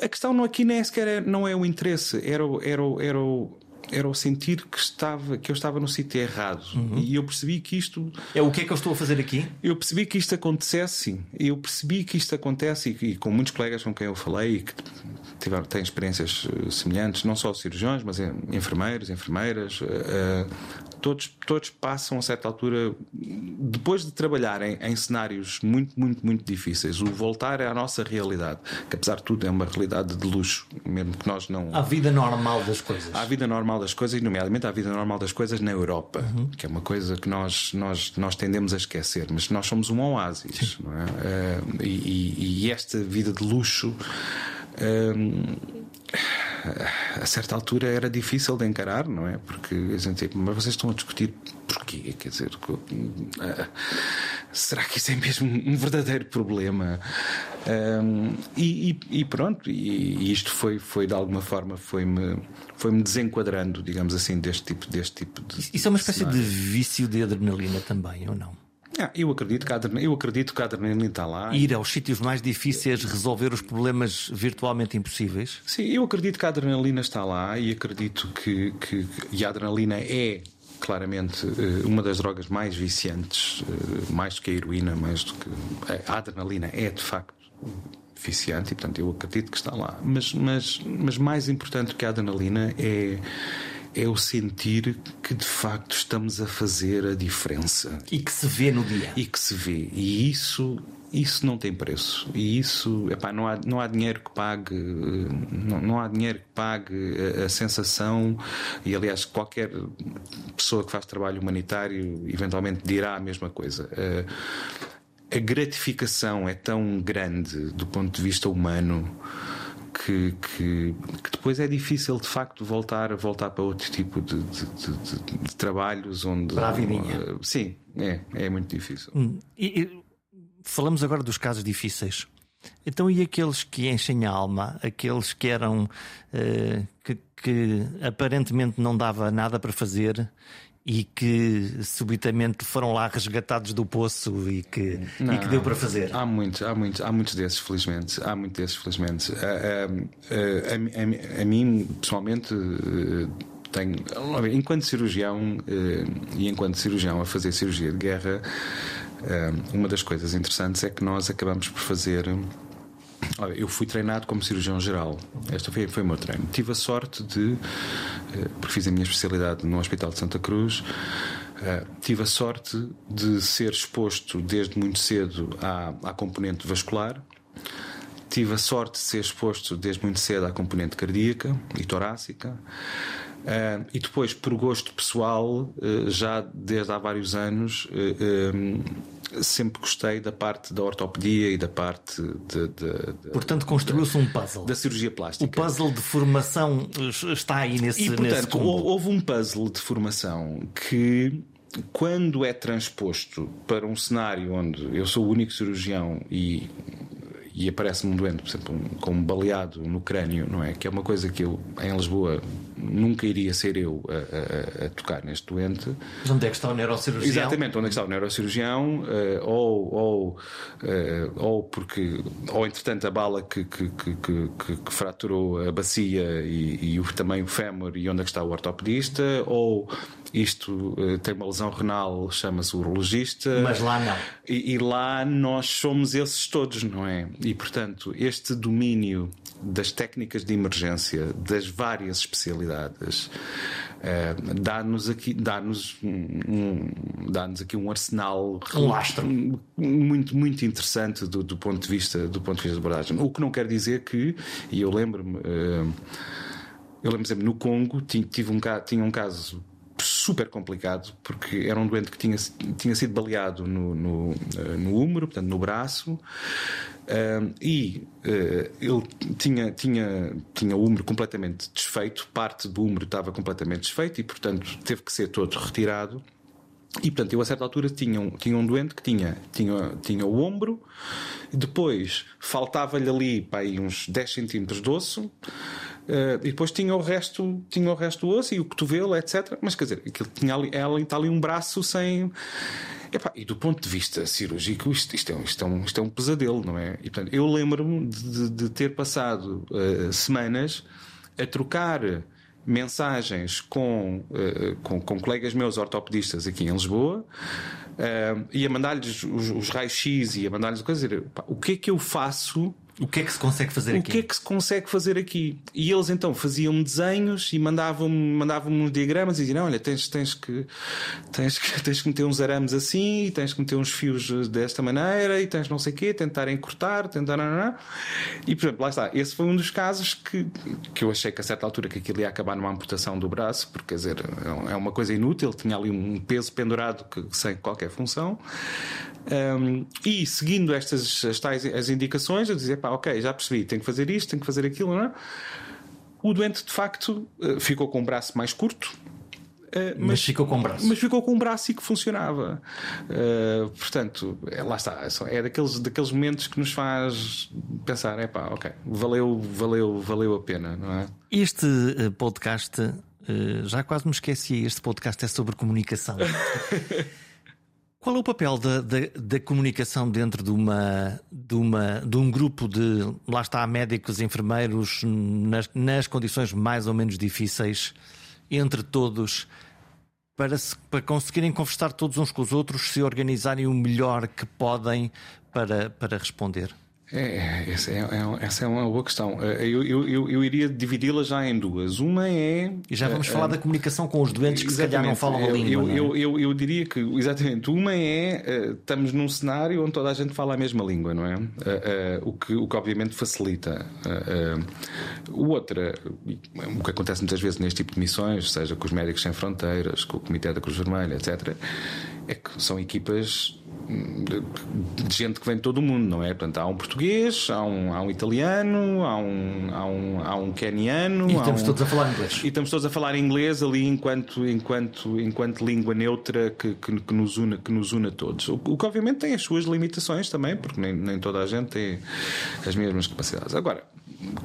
A questão não aqui nem sequer é, não é o interesse, era, era, era o era o sentir que estava que eu estava no sítio errado uhum. e eu percebi que isto é o que é que eu estou a fazer aqui eu percebi que isto acontecesse eu percebi que isto acontece e, e com muitos colegas com quem eu falei e que tiveram têm experiências eh, semelhantes não só cirurgiões mas enfermeiros enfermeiras uh, todos, todos passam a certa altura, depois de trabalharem em cenários muito, muito, muito difíceis, o voltar à nossa realidade, que apesar de tudo é uma realidade de luxo, mesmo que nós não. A vida normal das coisas. A vida normal das coisas, e nomeadamente a vida normal das coisas na Europa, uhum. que é uma coisa que nós, nós, nós tendemos a esquecer, mas nós somos um oásis, não é? Uh, e, e, esta vida de luxo. Uh, a certa altura era difícil de encarar, não é? Porque a gente mas vocês estão a discutir porquê? Quer dizer, será que isso é mesmo um verdadeiro problema? Um, e, e, e, pronto, e, e, isto foi, foi de alguma forma foi-me foi-me desenquadrando, digamos assim, deste tipo, deste tipo de. Isso é uma espécie cenário. de vício de adrenalina também, ou não? Ah, eu, acredito que a adrenalina, eu acredito que a adrenalina está lá. Ir aos sítios mais difíceis, resolver os problemas virtualmente impossíveis? Sim, eu acredito que a adrenalina está lá e acredito que, que e a adrenalina é claramente eh, uma das drogas mais viciantes, eh, mais do que a heroína, mais do que. A adrenalina é de facto viciante e, portanto, eu acredito que está lá. Mas, mas, mas mais importante que a adrenalina é é o sentir que de facto estamos a fazer a diferença. E que se vê no dia. E que se vê. E isso isso não tem preço. E isso, epá, não, há, não há dinheiro que pague, não, não há dinheiro que pague a, a, sensação, e aliás, qualquer pessoa que faz trabalho humanitário eventualmente dirá a mesma coisa. A, a gratificação é tão grande do ponto de vista humano que, que, que, depois é difícil de facto voltar, voltar para outro tipo de, de, de, de trabalhos onde. Para a vidinha. Uh, sim, é, é muito difícil. Hum. E, e, falamos agora dos casos difíceis. Então, e aqueles que enchem a alma, aqueles que eram uh, que, que aparentemente não dava nada para fazer e que subitamente foram lá resgatados do poço e que, Não, e que deu para fazer? Há muitos, há muitos, há muitos desses, felizmente. Há muitos desses, felizmente. A, a, a, a mim, pessoalmente, eh, tenho, enquanto cirurgião eh, e enquanto cirurgião a fazer cirurgia de guerra, eh, uma das coisas interessantes é que nós acabamos por fazer Olha, eu fui treinado como cirurgião geral. Este foi, foi o meu treino. Tive a sorte de, eh, porque fiz a minha especialidade no Hospital de Santa Cruz, Uh, tive a sorte de ser exposto desde muito cedo à, à componente vascular. Tive a sorte de ser exposto desde muito cedo à componente cardíaca e torácica. Uh, e depois, por gosto pessoal, uh, já desde há vários anos, sempre gostei da parte da ortopedia e da parte de. de, de Portanto, construiu-se um puzzle. Da cirurgia plástica. O puzzle de formação está aí nesse E, portanto, nesse houve um puzzle de formação que quando é transposto para um cenário onde eu sou o único cirurgião e e aparece-me um doente, por exemplo, um, com um baleado no crânio, não é? Que é uma coisa que eu, em Lisboa, nunca iria ser eu a, a, a tocar neste doente. Mas onde é que está o neurocirurgião? Exatamente, onde é que está o neurocirurgião, uh, ou, ou, uh, ou porque, ou entretanto, a bala que, que, que, que, que fraturou a bacia e, e também o fémur, e onde é que está o ortopedista, ou isto uh, tem uma lesão renal, chama-se urologista. Mas lá não. E, e lá nós somos esses todos, não é? E, portanto, este domínio das técnicas de emergência, das várias especialidades. Uh, dá-nos aqui dá-nos um, dá-nos aqui um arsenal um lastro muito muito interessante do, do, ponto de vista do ponto de vista de abordagem o que não quer dizer que e eu lembro-me uh, eu lembro me no Congo tive um tinha um caso super complicado porque era um doente que tinha, tinha sido baleado no, no, eh, no húmero, portanto no braço, e uh, ele tinha, tinha, tinha o húmero completamente desfeito, parte do húmero estava completamente desfeito e, portanto, teve que ser todo retirado. E portanto, eu a certa altura tinha um, tinha um doente que tinha, tinha, tinha o ombro, depois faltava-lhe ali para uns 10 centímetros de osso, Uh, e depois tinha o resto, tinha o resto do osso e o cotovelo, etc. Mas quer dizer, aquilo tinha ali, ela está ali um braço sem. Epá, e do ponto de vista cirúrgico, isto, isto, é, isto, é, um, isto é um pesadelo, não é? E, portanto, eu lembro-me de, de, ter passado uh, semanas a trocar mensagens com, uh, com, com, colegas meus ortopedistas aqui em Lisboa e a mandar-lhes os, os raios-x e a mandar-lhes coisas. O que é que eu faço o que é que se consegue fazer o aqui? O que é que se consegue fazer aqui? E eles então faziam desenhos e mandavam-me mandavam uns diagramas e diziam: Olha, tens, tens, que, tens, que, *laughs* tens que meter uns arames assim, e tens que meter uns fios desta maneira, e tens não sei o quê, tentar encurtar, tentar. E por exemplo, lá está. Esse foi um dos casos que, que eu achei que a certa altura que aquilo ia acabar numa amputação do braço, porque quer dizer, é uma coisa inútil, tinha ali um peso pendurado que, sem qualquer função. Um, e seguindo estas as, tais, as indicações, eu dizia, pá, ok, já percebi, tenho que fazer isto, tenho que fazer aquilo, não é? O doente, de facto, eh, ficou com o braço mais curto, Uh, mas, mas, ficou com um braço. Mas ficou com um braço e que funcionava. Uh, portanto, é, lá está. É, é daqueles, daqueles momentos que nos faz pensar: é pá, ok, valeu, valeu, valeu a pena, não é? Este podcast, uh, já quase me esqueci, este podcast é sobre comunicação. *laughs* Qual é o papel da, da, da, comunicação dentro de, uma, de, uma, de um grupo de, lá está, médicos, enfermeiros, nas, nas condições mais ou menos difíceis, entre todos, para, se, para conseguirem conversar todos uns com os outros, se organizarem o melhor que podem para, para responder? É, essa é, é, essa é uma boa questão. Eh, eu, eu, eu, iria dividi-la já em duas. Uma é. E já vamos uh, falar da comunicação com os doentes que se calhar não falam a língua. Eu, é? eu, eu, eu, diria que, exatamente, uma é. Uh, estamos num cenário onde toda a gente fala a mesma língua, não é? O, que, o que obviamente facilita. o outra, o que acontece muitas vezes neste tipo de missões, seja com os Médicos Sem Fronteiras, com o Comitê da Cruz Vermelha, etc., é que são equipas de gente que vem de todo o mundo, não é? Portanto, há um português, há um, há um italiano, há um, há um, há um keniano. E estamos um... todos a falar inglês. E estamos todos a falar inglês ali enquanto, enquanto, enquanto língua neutra que, que, que nos une, que nos une a todos. O, o, que obviamente tem as suas limitações também, porque nem, nem toda a gente tem as mesmas capacidades. Agora,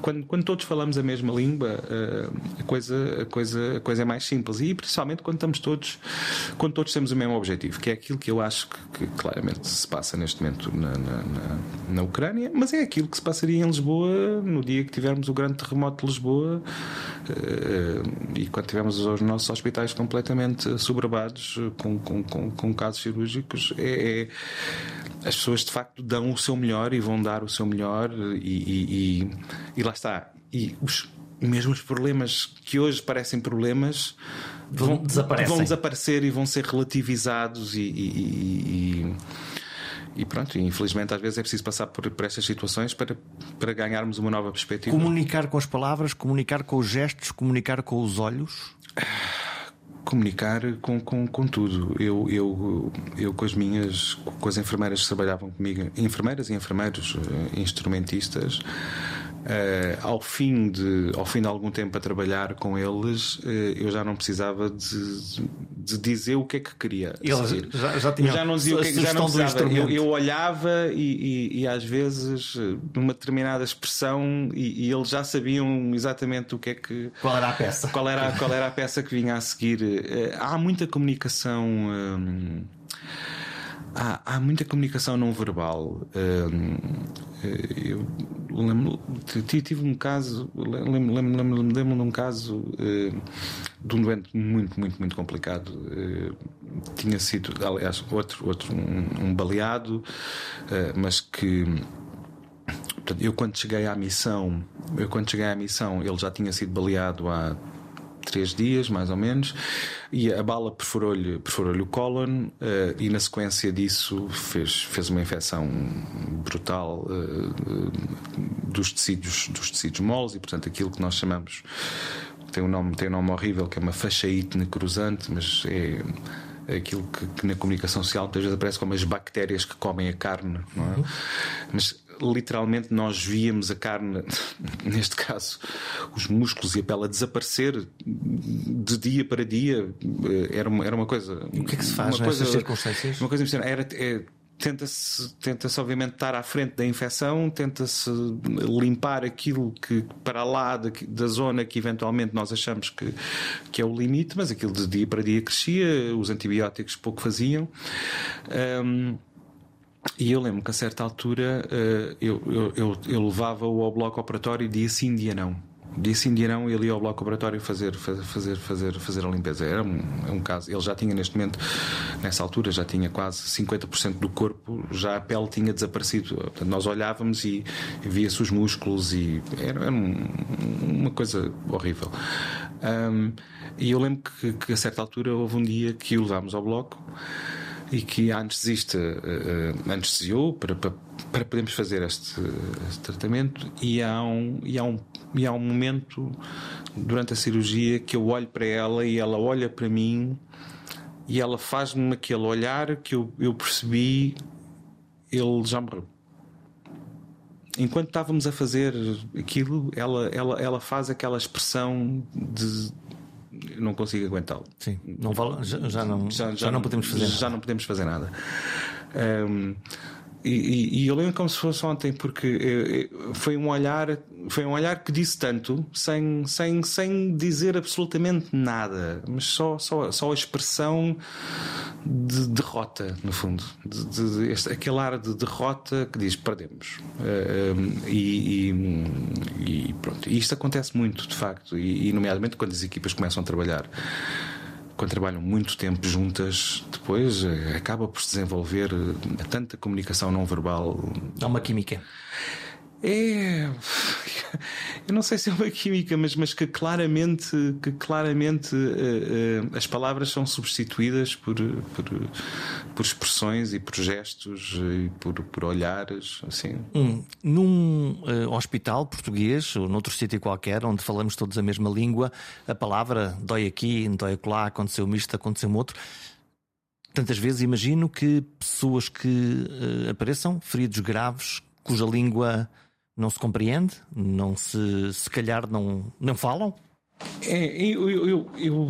quando, quando todos falamos a mesma língua, eh, a coisa, a, coisa, a coisa é mais simples. E principalmente quando estamos todos, quando todos temos o mesmo objetivo, que é aquilo que eu acho que, que claramente se passa neste momento na, na, na, na, Ucrânia, mas é aquilo que se passaria em Lisboa no dia que tivermos o grande terremoto de Lisboa eh, e quando tivermos os nossos hospitais completamente sobrevadados com, com, com, com casos cirúrgicos. É, é, as pessoas de facto dão o seu melhor e vão dar o seu melhor e, e, e e lá está. E os mesmos problemas que hoje parecem problemas vão, vão desaparecer e vão ser relativizados e, e, e, e pronto, infelizmente às vezes é preciso passar por, por estas situações para, para ganharmos uma nova perspectiva. Comunicar com as palavras, comunicar com os gestos, comunicar com os olhos? Comunicar com, com, com tudo. Eu, eu, eu com as minhas, com as enfermeiras que trabalhavam comigo, enfermeiras e enfermeiros, eh, instrumentistas, ao, fim de, ao fim de algum tempo a trabalhar com eles, uh, eu já não precisava de, de, dizer o que é que queria. Eles já, já tinham já não dizia o que, é já não precisava. Eu, eu, olhava e, e, e, às vezes numa determinada expressão e, e, eles já sabiam exatamente o que é que qual era a peça qual era qual era a peça que vinha a seguir. Há muita comunicação. Um, há, há muita comunicação não verbal. eu lembro, tive um caso, lembro, lembro, lembro, lembro de um caso de um doente muito, muito, muito complicado. tinha sido, aliás, outro, outro um, um baleado, mas que eu quando cheguei à missão, eu quando cheguei à missão, ele já tinha sido baleado há três dias, mais ou menos, e a bala perfurou-lhe perfurou o cólon uh, e na sequência disso fez, fez uma infecção brutal uh, dos tecidos dos tecidos moles e portanto aquilo que nós chamamos tem um nome tem um nome horrível que é uma fachaite necrosante, mas é aquilo que, que, na comunicação social muitas vezes aparece como as bactérias que comem a carne, não é? Uhum. Mas literalmente nós víamos a carne, *laughs* neste caso, os músculos e a pele a desaparecer de dia para dia. Era uma, era uma coisa. E o que é que se faz nessas circunstâncias? Uma coisa impressionante. Era, é, tenta-se tenta -se, obviamente estar à frente da infecção, tenta-se limpar aquilo que para lá da, da, zona que eventualmente nós achamos que, que é o limite, mas aquilo de dia para dia crescia, os antibióticos pouco faziam. Um, e eu lembro que a certa altura uh, eu, eu, eu, eu levava-o ao bloco operatório dia sim, dia não. Dia sim, dia não, ele ia ao bloco operatório fazer, fazer, fazer, fazer a limpeza. Era um, é um caso. Ele já tinha neste momento, nessa altura, já tinha quase 50% do corpo, já a pele tinha desaparecido. Portanto, nós olhávamos e via-se os músculos e era, era um, uma coisa horrível. Um, e eu lembro que, que a certa altura houve um dia que o levámos ao bloco e que a anestesista uh, anestesiou para, para, para podermos fazer este, este, tratamento e há, um, e, há um, e há um momento durante a cirurgia que eu olho para ela e ela olha para mim e ela faz-me aquele olhar que eu, eu percebi ele já morreu. Enquanto estávamos a fazer aquilo, ela, ela, ela faz aquela expressão de não consigo aguentá-lo. Sim, não vale, já, já, não, já, já, já não podemos fazer já nada. não podemos fazer nada. Um, e, e, eu lembro como se fosse ontem, porque foi um olhar, foi um olhar que disse tanto, sem, sem, sem dizer absolutamente nada, mas só, só, só a expressão de derrota, no fundo. De, de, este, aquele ar de derrota que diz perdemos. Uh, e, e, e, pronto. Isto acontece muito, de facto, e nomeadamente quando as equipas começam a trabalhar quando trabalham muito tempo juntas, depois eh, acaba por se desenvolver eh, tanta comunicação não verbal. Há uma química. É. *laughs* Eu não sei se é uma química, mas, mas que claramente, que claramente uh, uh, as palavras são substituídas por, por, por expressões e por gestos e por, por olhares. Assim. Hum, num uh, hospital português ou noutro sítio qualquer, onde falamos todos a mesma língua, a palavra dói aqui, dói acolá, aconteceu isto, aconteceu outro. Tantas vezes imagino que pessoas que apareçam feridos graves, cuja língua não se compreende? Não se, se calhar não, não falam? É, eu, eu, eu,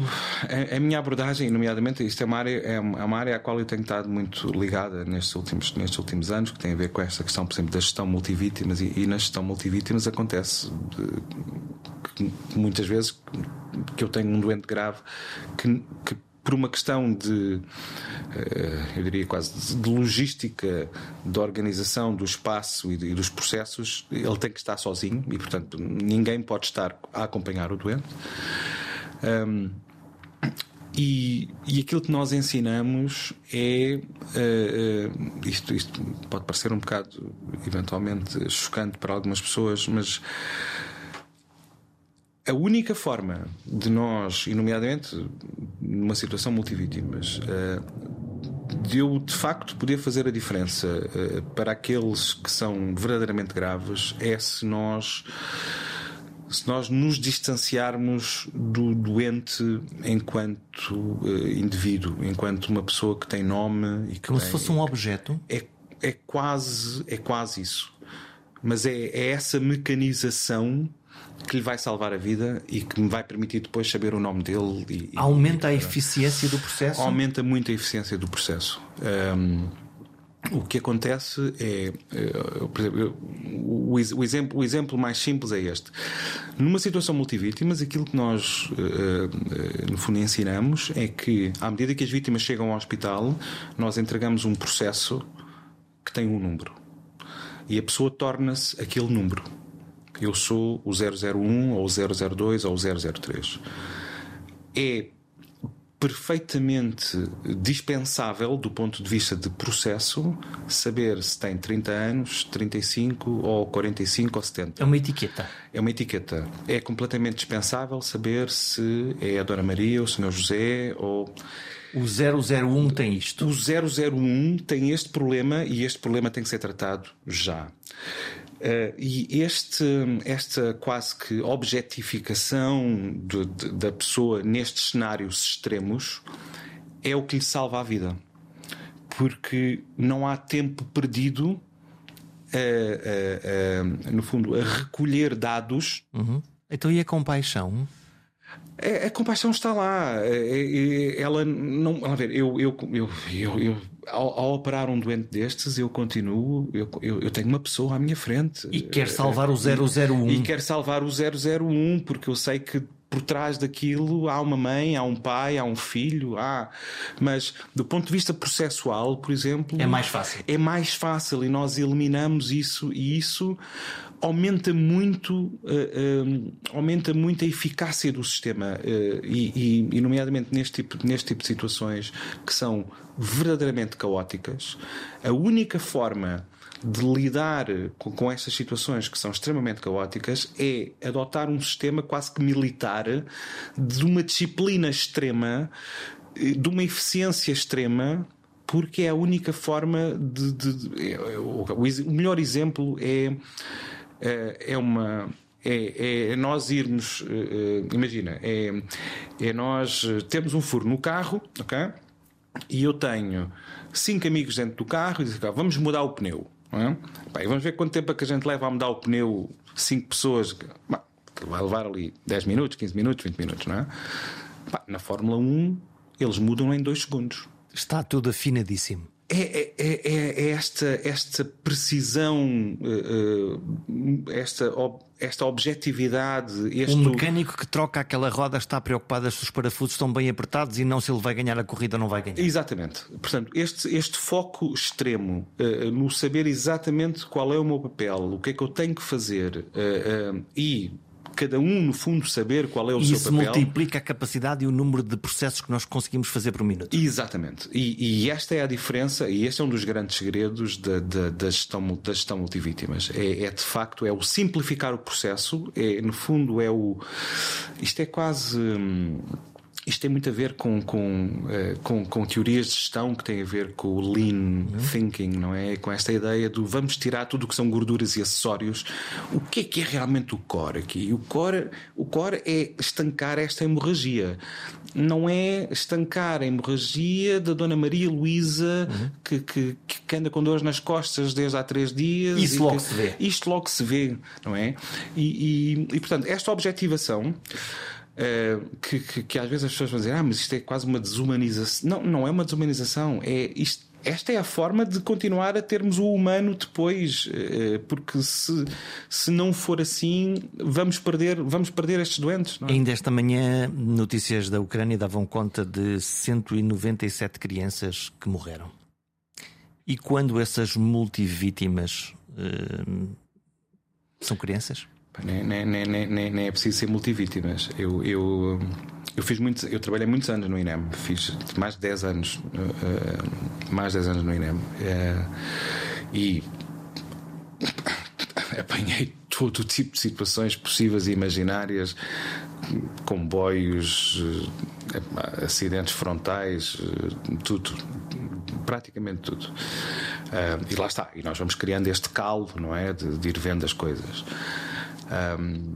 a minha abordagem, nomeadamente, isto é uma, área, é uma área à qual eu tenho estado muito ligada nestes últimos, nestes últimos anos, que tem a ver com esta questão, por exemplo, da gestão multivítimas. E, e na gestão multivítimas acontece que muitas vezes que eu tenho um doente grave que, que por uma questão de, eh, eu diria quase, de logística da organização do espaço e dos processos, ele tem que estar sozinho e, portanto, ninguém pode estar a acompanhar o doente. Um, e, e, aquilo que nós ensinamos é. Uh, isto, isto pode parecer um bocado, eventualmente, chocante para algumas pessoas, mas a única forma de nós, e nomeadamente numa situação multivítimas, eh, de eu de facto poder fazer a diferença eh, para aqueles que são verdadeiramente graves é se nós se nós nos distanciarmos do doente enquanto uh, indivíduo, enquanto uma pessoa que tem nome e que como tem, se fosse um objeto. É, é quase é quase isso. Mas é, é essa mecanização que lhe vai salvar a vida e que me vai permitir depois saber o nome dele. E, Aumenta e, a eficiência do processo? Aumenta muito a eficiência do processo. Um, o que acontece é, eh, por exemplo, o, exemplo, o exemplo mais simples é este. Numa situação multivítimas, aquilo que nós, eh, eh, no fundo, ensinamos é que, à medida que as vítimas chegam ao hospital, nós entregamos um processo que tem um número. E a pessoa torna-se aquele número eu sou o 001 ou o 002 ou o 003. É perfeitamente dispensável do ponto de vista de processo saber se tem 30 anos, 35 ou 45 ou 70. É uma etiqueta. É uma etiqueta. É completamente dispensável saber se é a Dona Maria, ou o Senhor José ou. O 001 tem isto. O 001 tem este problema e este problema tem que ser tratado já. Uh, e este, esta quase que objetificação de, de, da pessoa nestes cenários extremos é o que lhe salva a vida. Porque não há tempo perdido, uh, uh, no fundo, a recolher dados. Uhum. Então e a compaixão? A, a compaixão está lá. Ela não. A ver, eu, eu, eu, eu, eu ao, ao, operar um doente destes, eu continuo, eu, eu, eu, tenho uma pessoa à minha frente. E quer salvar o 001. E quer salvar o 001, porque eu sei que por trás daquilo há uma mãe, há um pai, há um filho, há. Mas do ponto de vista processual, por exemplo. É mais fácil. É mais fácil e nós eliminamos isso e isso aumenta muito, uh, uh, aumenta muito a eficácia do sistema uh, e, e, nomeadamente neste tipo, neste tipo de situações que são verdadeiramente caóticas, a única forma de lidar com, com estas situações que são extremamente caóticas é adotar um sistema quase que militar de uma disciplina extrema, de uma eficiência extrema porque é a única forma de. de, de é, o melhor exemplo é é, é uma. É, é, nós irmos, eh, eh, imagina, é, é nós temos um furo no carro, ok? E eu tenho cinco amigos dentro do carro e dizem, vamos mudar o pneu. É? Pá, vamos ver quanto tempo é que a gente leva a mudar o pneu, cinco pessoas. Bah, vai levar ali 10 minutos, 15 minutos, 20 minutos, não é? Pá, na Fórmula 1, eles mudam em 2 segundos. Está tudo afinadíssimo. É, é, é, é, esta, esta precisão, eh, eh, esta, esta objetividade. Este... Um mecânico que troca aquela roda está preocupado se os parafusos estão bem apertados e não se ele vai ganhar a corrida ou não vai ganhar. Exatamente. Portanto, este, este foco extremo uh, no saber exatamente qual é o meu papel, o que é que eu tenho que fazer e cada um, no fundo, saber qual é o e seu isso papel. Isso multiplica a capacidade e o número de processos que nós conseguimos fazer por minuto. Exatamente. E, e esta é a diferença, e este é um dos grandes segredos da, da, da, gestão, da gestão multivítimas. É, é, de facto é o simplificar o processo, é, no fundo, é o. Isto é quase. Hum, isto tem muito a ver com, com, uh, com, com, teorias de gestão que têm a ver com o lean uhum. thinking, não é? Com esta ideia do vamos tirar tudo o que são gorduras e acessórios. O que é que é realmente o core aqui? O core, o core é estancar esta hemorragia. Não é estancar a hemorragia da Dona Maria Luísa uhum. que, que, que, anda com dores nas costas desde há três dias. Isso logo que, se vê. Isto logo se vê, não é? E, e, e portanto, esta objetivação. Uh, que, que, que, às vezes as pessoas vão dizer, ah, mas isto é quase uma desumanização. Não, não é uma desumanização, é isto. Esta é a forma de continuar a termos o humano depois, eh, porque se, se não for assim, vamos perder, vamos perder estes doentes. É? Ainda esta manhã, notícias da Ucrânia davam conta de 197 crianças que morreram. E quando essas multivítimas uh, são crianças? Nem, nem, nem, nem, nem é preciso ser multivítimas. Eu, eu, eu fiz muitos, eu trabalhei muitos anos no INEM, fiz mais de 10 anos, uh, mais de 10 anos no INEM. Uh, e apanhei todo o tipo de situações possíveis e imaginárias, comboios, uh, acidentes frontais, tudo, praticamente tudo. e lá está, e nós vamos criando este calo, não é? De, de ir vendo as coisas. Um,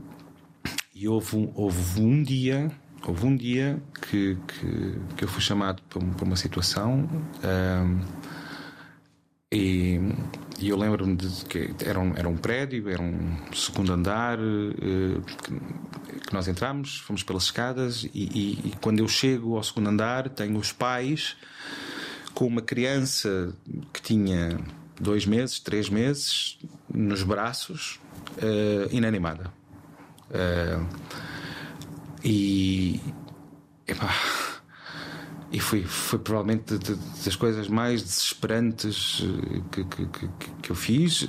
e houve um, houve um dia, houve um dia que, que, que eu fui chamado para, uma situação um, e, e, eu lembro-me de que era um, era um prédio, era um segundo andar uh, que, que, nós entramos, fomos pelas escadas e, e, e quando eu chego ao segundo andar tenho os pais com uma criança que tinha dois meses, três meses nos braços uh, inanimada. Uh, e. Epá, e foi, foi provavelmente de, de, das coisas mais desesperantes eh, que, que, que, que, eu fiz.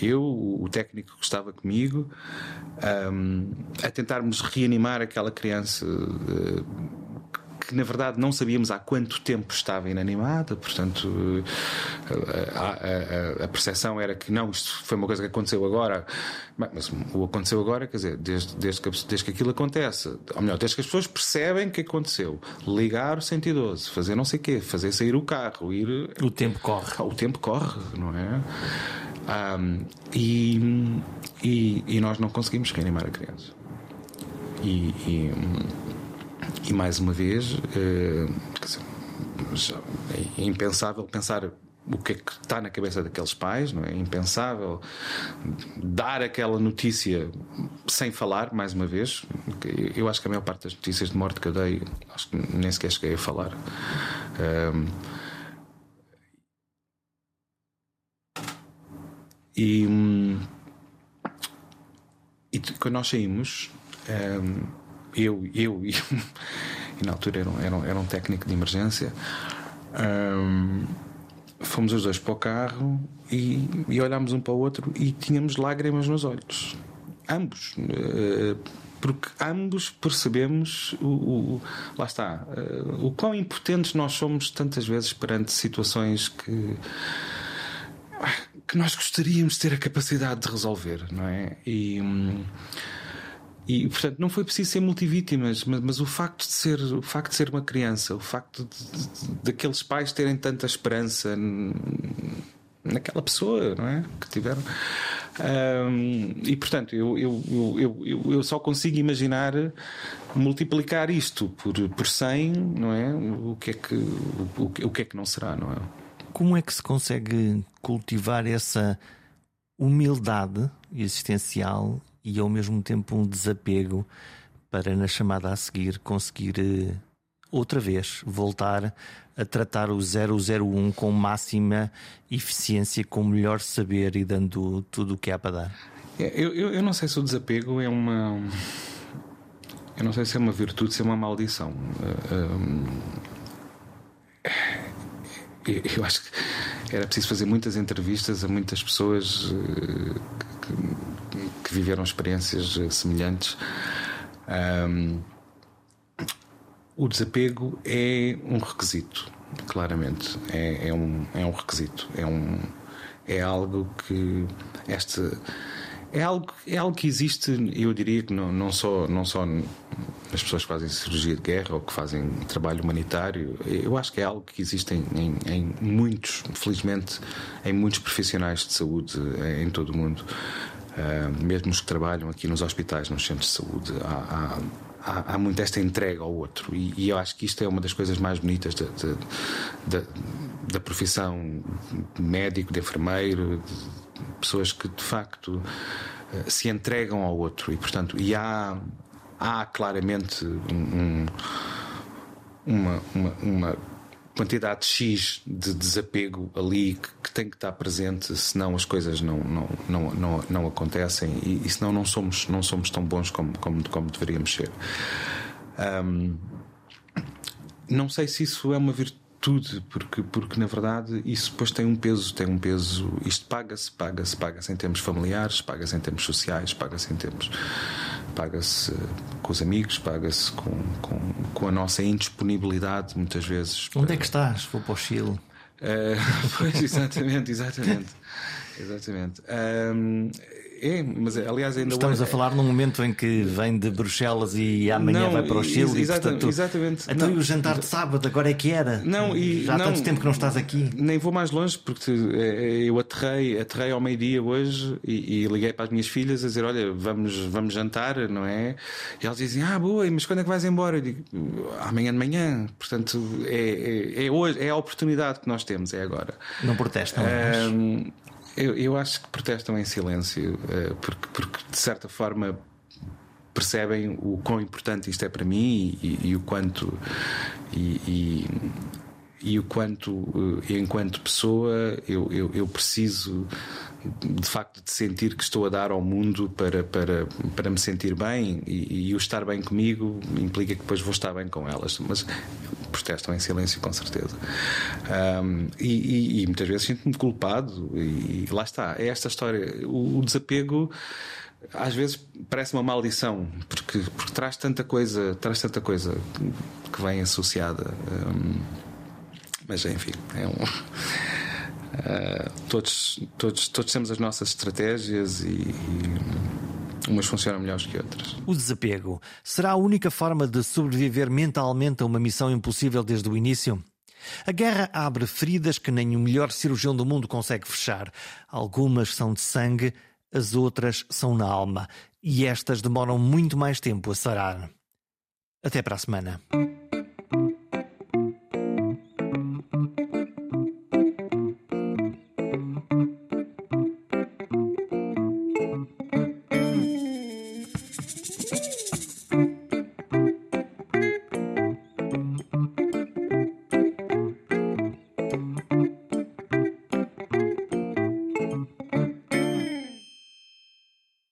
Eu, o técnico que estava comigo, um, a tentarmos reanimar aquela criança que na verdade não sabíamos há quanto tempo estava inanimada, portanto a, a, a, a percepção era que não, isto foi uma coisa que aconteceu agora, mas o aconteceu agora, quer dizer, desde, desde, que, desde que aquilo acontece, ou melhor, desde que as pessoas percebem que aconteceu, ligar o 112, fazer não sei o quê, fazer sair o carro, ir. O tempo corre. O tempo corre, não é? Um, e, e, e, nós não conseguimos reanimar a criança. E, e, e mais uma vez, uh, dizer, é impensável pensar o que é que está na cabeça daqueles pais, não é? é impensável dar aquela notícia sem falar, mais uma vez. Eu acho que a maior parte das notícias de morte que eu dei, acho que nem sequer cheguei a falar. E, e quando nós saímos, eu, eu *laughs* e, e, na altura era um, era um, era um técnico de emergência. Um, fomos os dois para o carro e, e olhámos um para o outro e tínhamos lágrimas nos olhos. Ambos. Eh, porque ambos percebemos o, o lá está eh, o quão impotentes nós somos tantas vezes perante situações que que nós gostaríamos de ter a capacidade de resolver, não é? E, hum, e portanto não foi preciso ser multivítimas, mas, mas o facto de ser o facto de ser uma criança, o facto daqueles pais terem tanta esperança naquela pessoa, não é? Que tiveram. Um, e portanto, eu, eu, eu, eu, eu só consigo imaginar multiplicar isto por, por 100, não é? O que é que, o, o que é que não será, não é? Como é que se consegue cultivar essa humildade existencial e ao mesmo tempo um desapego para na chamada a seguir conseguir eh, outra vez voltar a tratar o 001 com máxima eficiência, com melhor saber e dando tudo o que há para dar? É, eu, eu, eu não sei se o desapego é uma. Eu não sei se é uma virtude, se é uma maldição. Eh, eh, eu acho que era preciso fazer muitas entrevistas a muitas pessoas que, que viveram experiências eh, semelhantes. Um, o desapego é um requisito, claramente. É, é, um, é um requisito. É, um, é algo que. Este, é algo, é algo que existe, eu diria que não, não, só, não só as pessoas que fazem cirurgia de guerra ou que fazem trabalho humanitário, eu acho que é algo que existe em, em, em muitos, felizmente, em muitos profissionais de saúde eh, em todo o mundo. Uh, mesmo os que trabalham aqui nos hospitais, nos centros de saúde, há, há, há muito esta entrega ao outro. E, e, eu acho que isto é uma das coisas mais bonitas de, da profissão médico, de enfermeiro, de pessoas que de facto uh, se entregam ao outro. E, portanto, e há, há claramente um, uma, uma, uma quantidade X de desapego ali que, que, tem que estar presente, senão as coisas não, não, não, não, não acontecem e, e senão não somos, não somos tão bons como, como, como deveríamos ser. Um, não sei se isso é uma virtude, porque, porque na verdade isso depois tem um peso, tem um peso, isto paga-se, paga-se, paga-se em termos familiares, paga-se em termos sociais, paga-se em termos paga-se com os amigos, paga-se com, com, com, a nossa indisponibilidade, muitas vezes. Onde para... é que estás? Vou para o Chile. Uh, *laughs* pois, exatamente, exatamente. exatamente. Um, é, mas aliás ainda Estamos hoje... a falar num momento em que vem de Bruxelas e amanhã não, vai para o Chile exa e portanto. Exatamente. Então não, e o jantar de sábado, agora é que era? Não, e, Já há não, tanto tempo que não estás aqui. Nem vou mais longe, porque eh, eu aterrei, aterrei ao meio-dia hoje e, e, liguei para as minhas filhas a dizer: Olha, vamos, vamos jantar, não é? E elas dizem: Ah, boa, mas quando é que vais embora? Eu digo: Amanhã de manhã. Portanto, é, é, é hoje, é a oportunidade que nós temos, é agora. Não protestam. Um, eu, eu acho que protestam em silêncio, eh, porque, porque de certa forma percebem o quão importante isto é para mim e, e o quanto e, e, e, o quanto eh, enquanto pessoa eu, eu, eu, preciso de facto de sentir que estou a dar ao mundo para, para, para me sentir bem e, e o estar bem comigo implica que depois vou estar bem com elas mas protestam em silêncio, com certeza. Um, e, e, e, muitas vezes sinto-me culpado, e, e, lá está. É esta história. O, o desapego. às vezes parece uma maldição, porque, porque traz tanta coisa, traz tanta coisa que vem associada. Mas enfim, é um. Uh, todos, todos, todos temos as nossas estratégias e, e umas funcionam melhores que outras. O desapego será a única forma de sobreviver mentalmente a uma missão impossível desde o início? A guerra abre feridas que nem o melhor cirurgião do mundo consegue fechar. Algumas são de sangue, as outras são na alma. E estas demoram muito mais tempo a sarar. Até para a semana.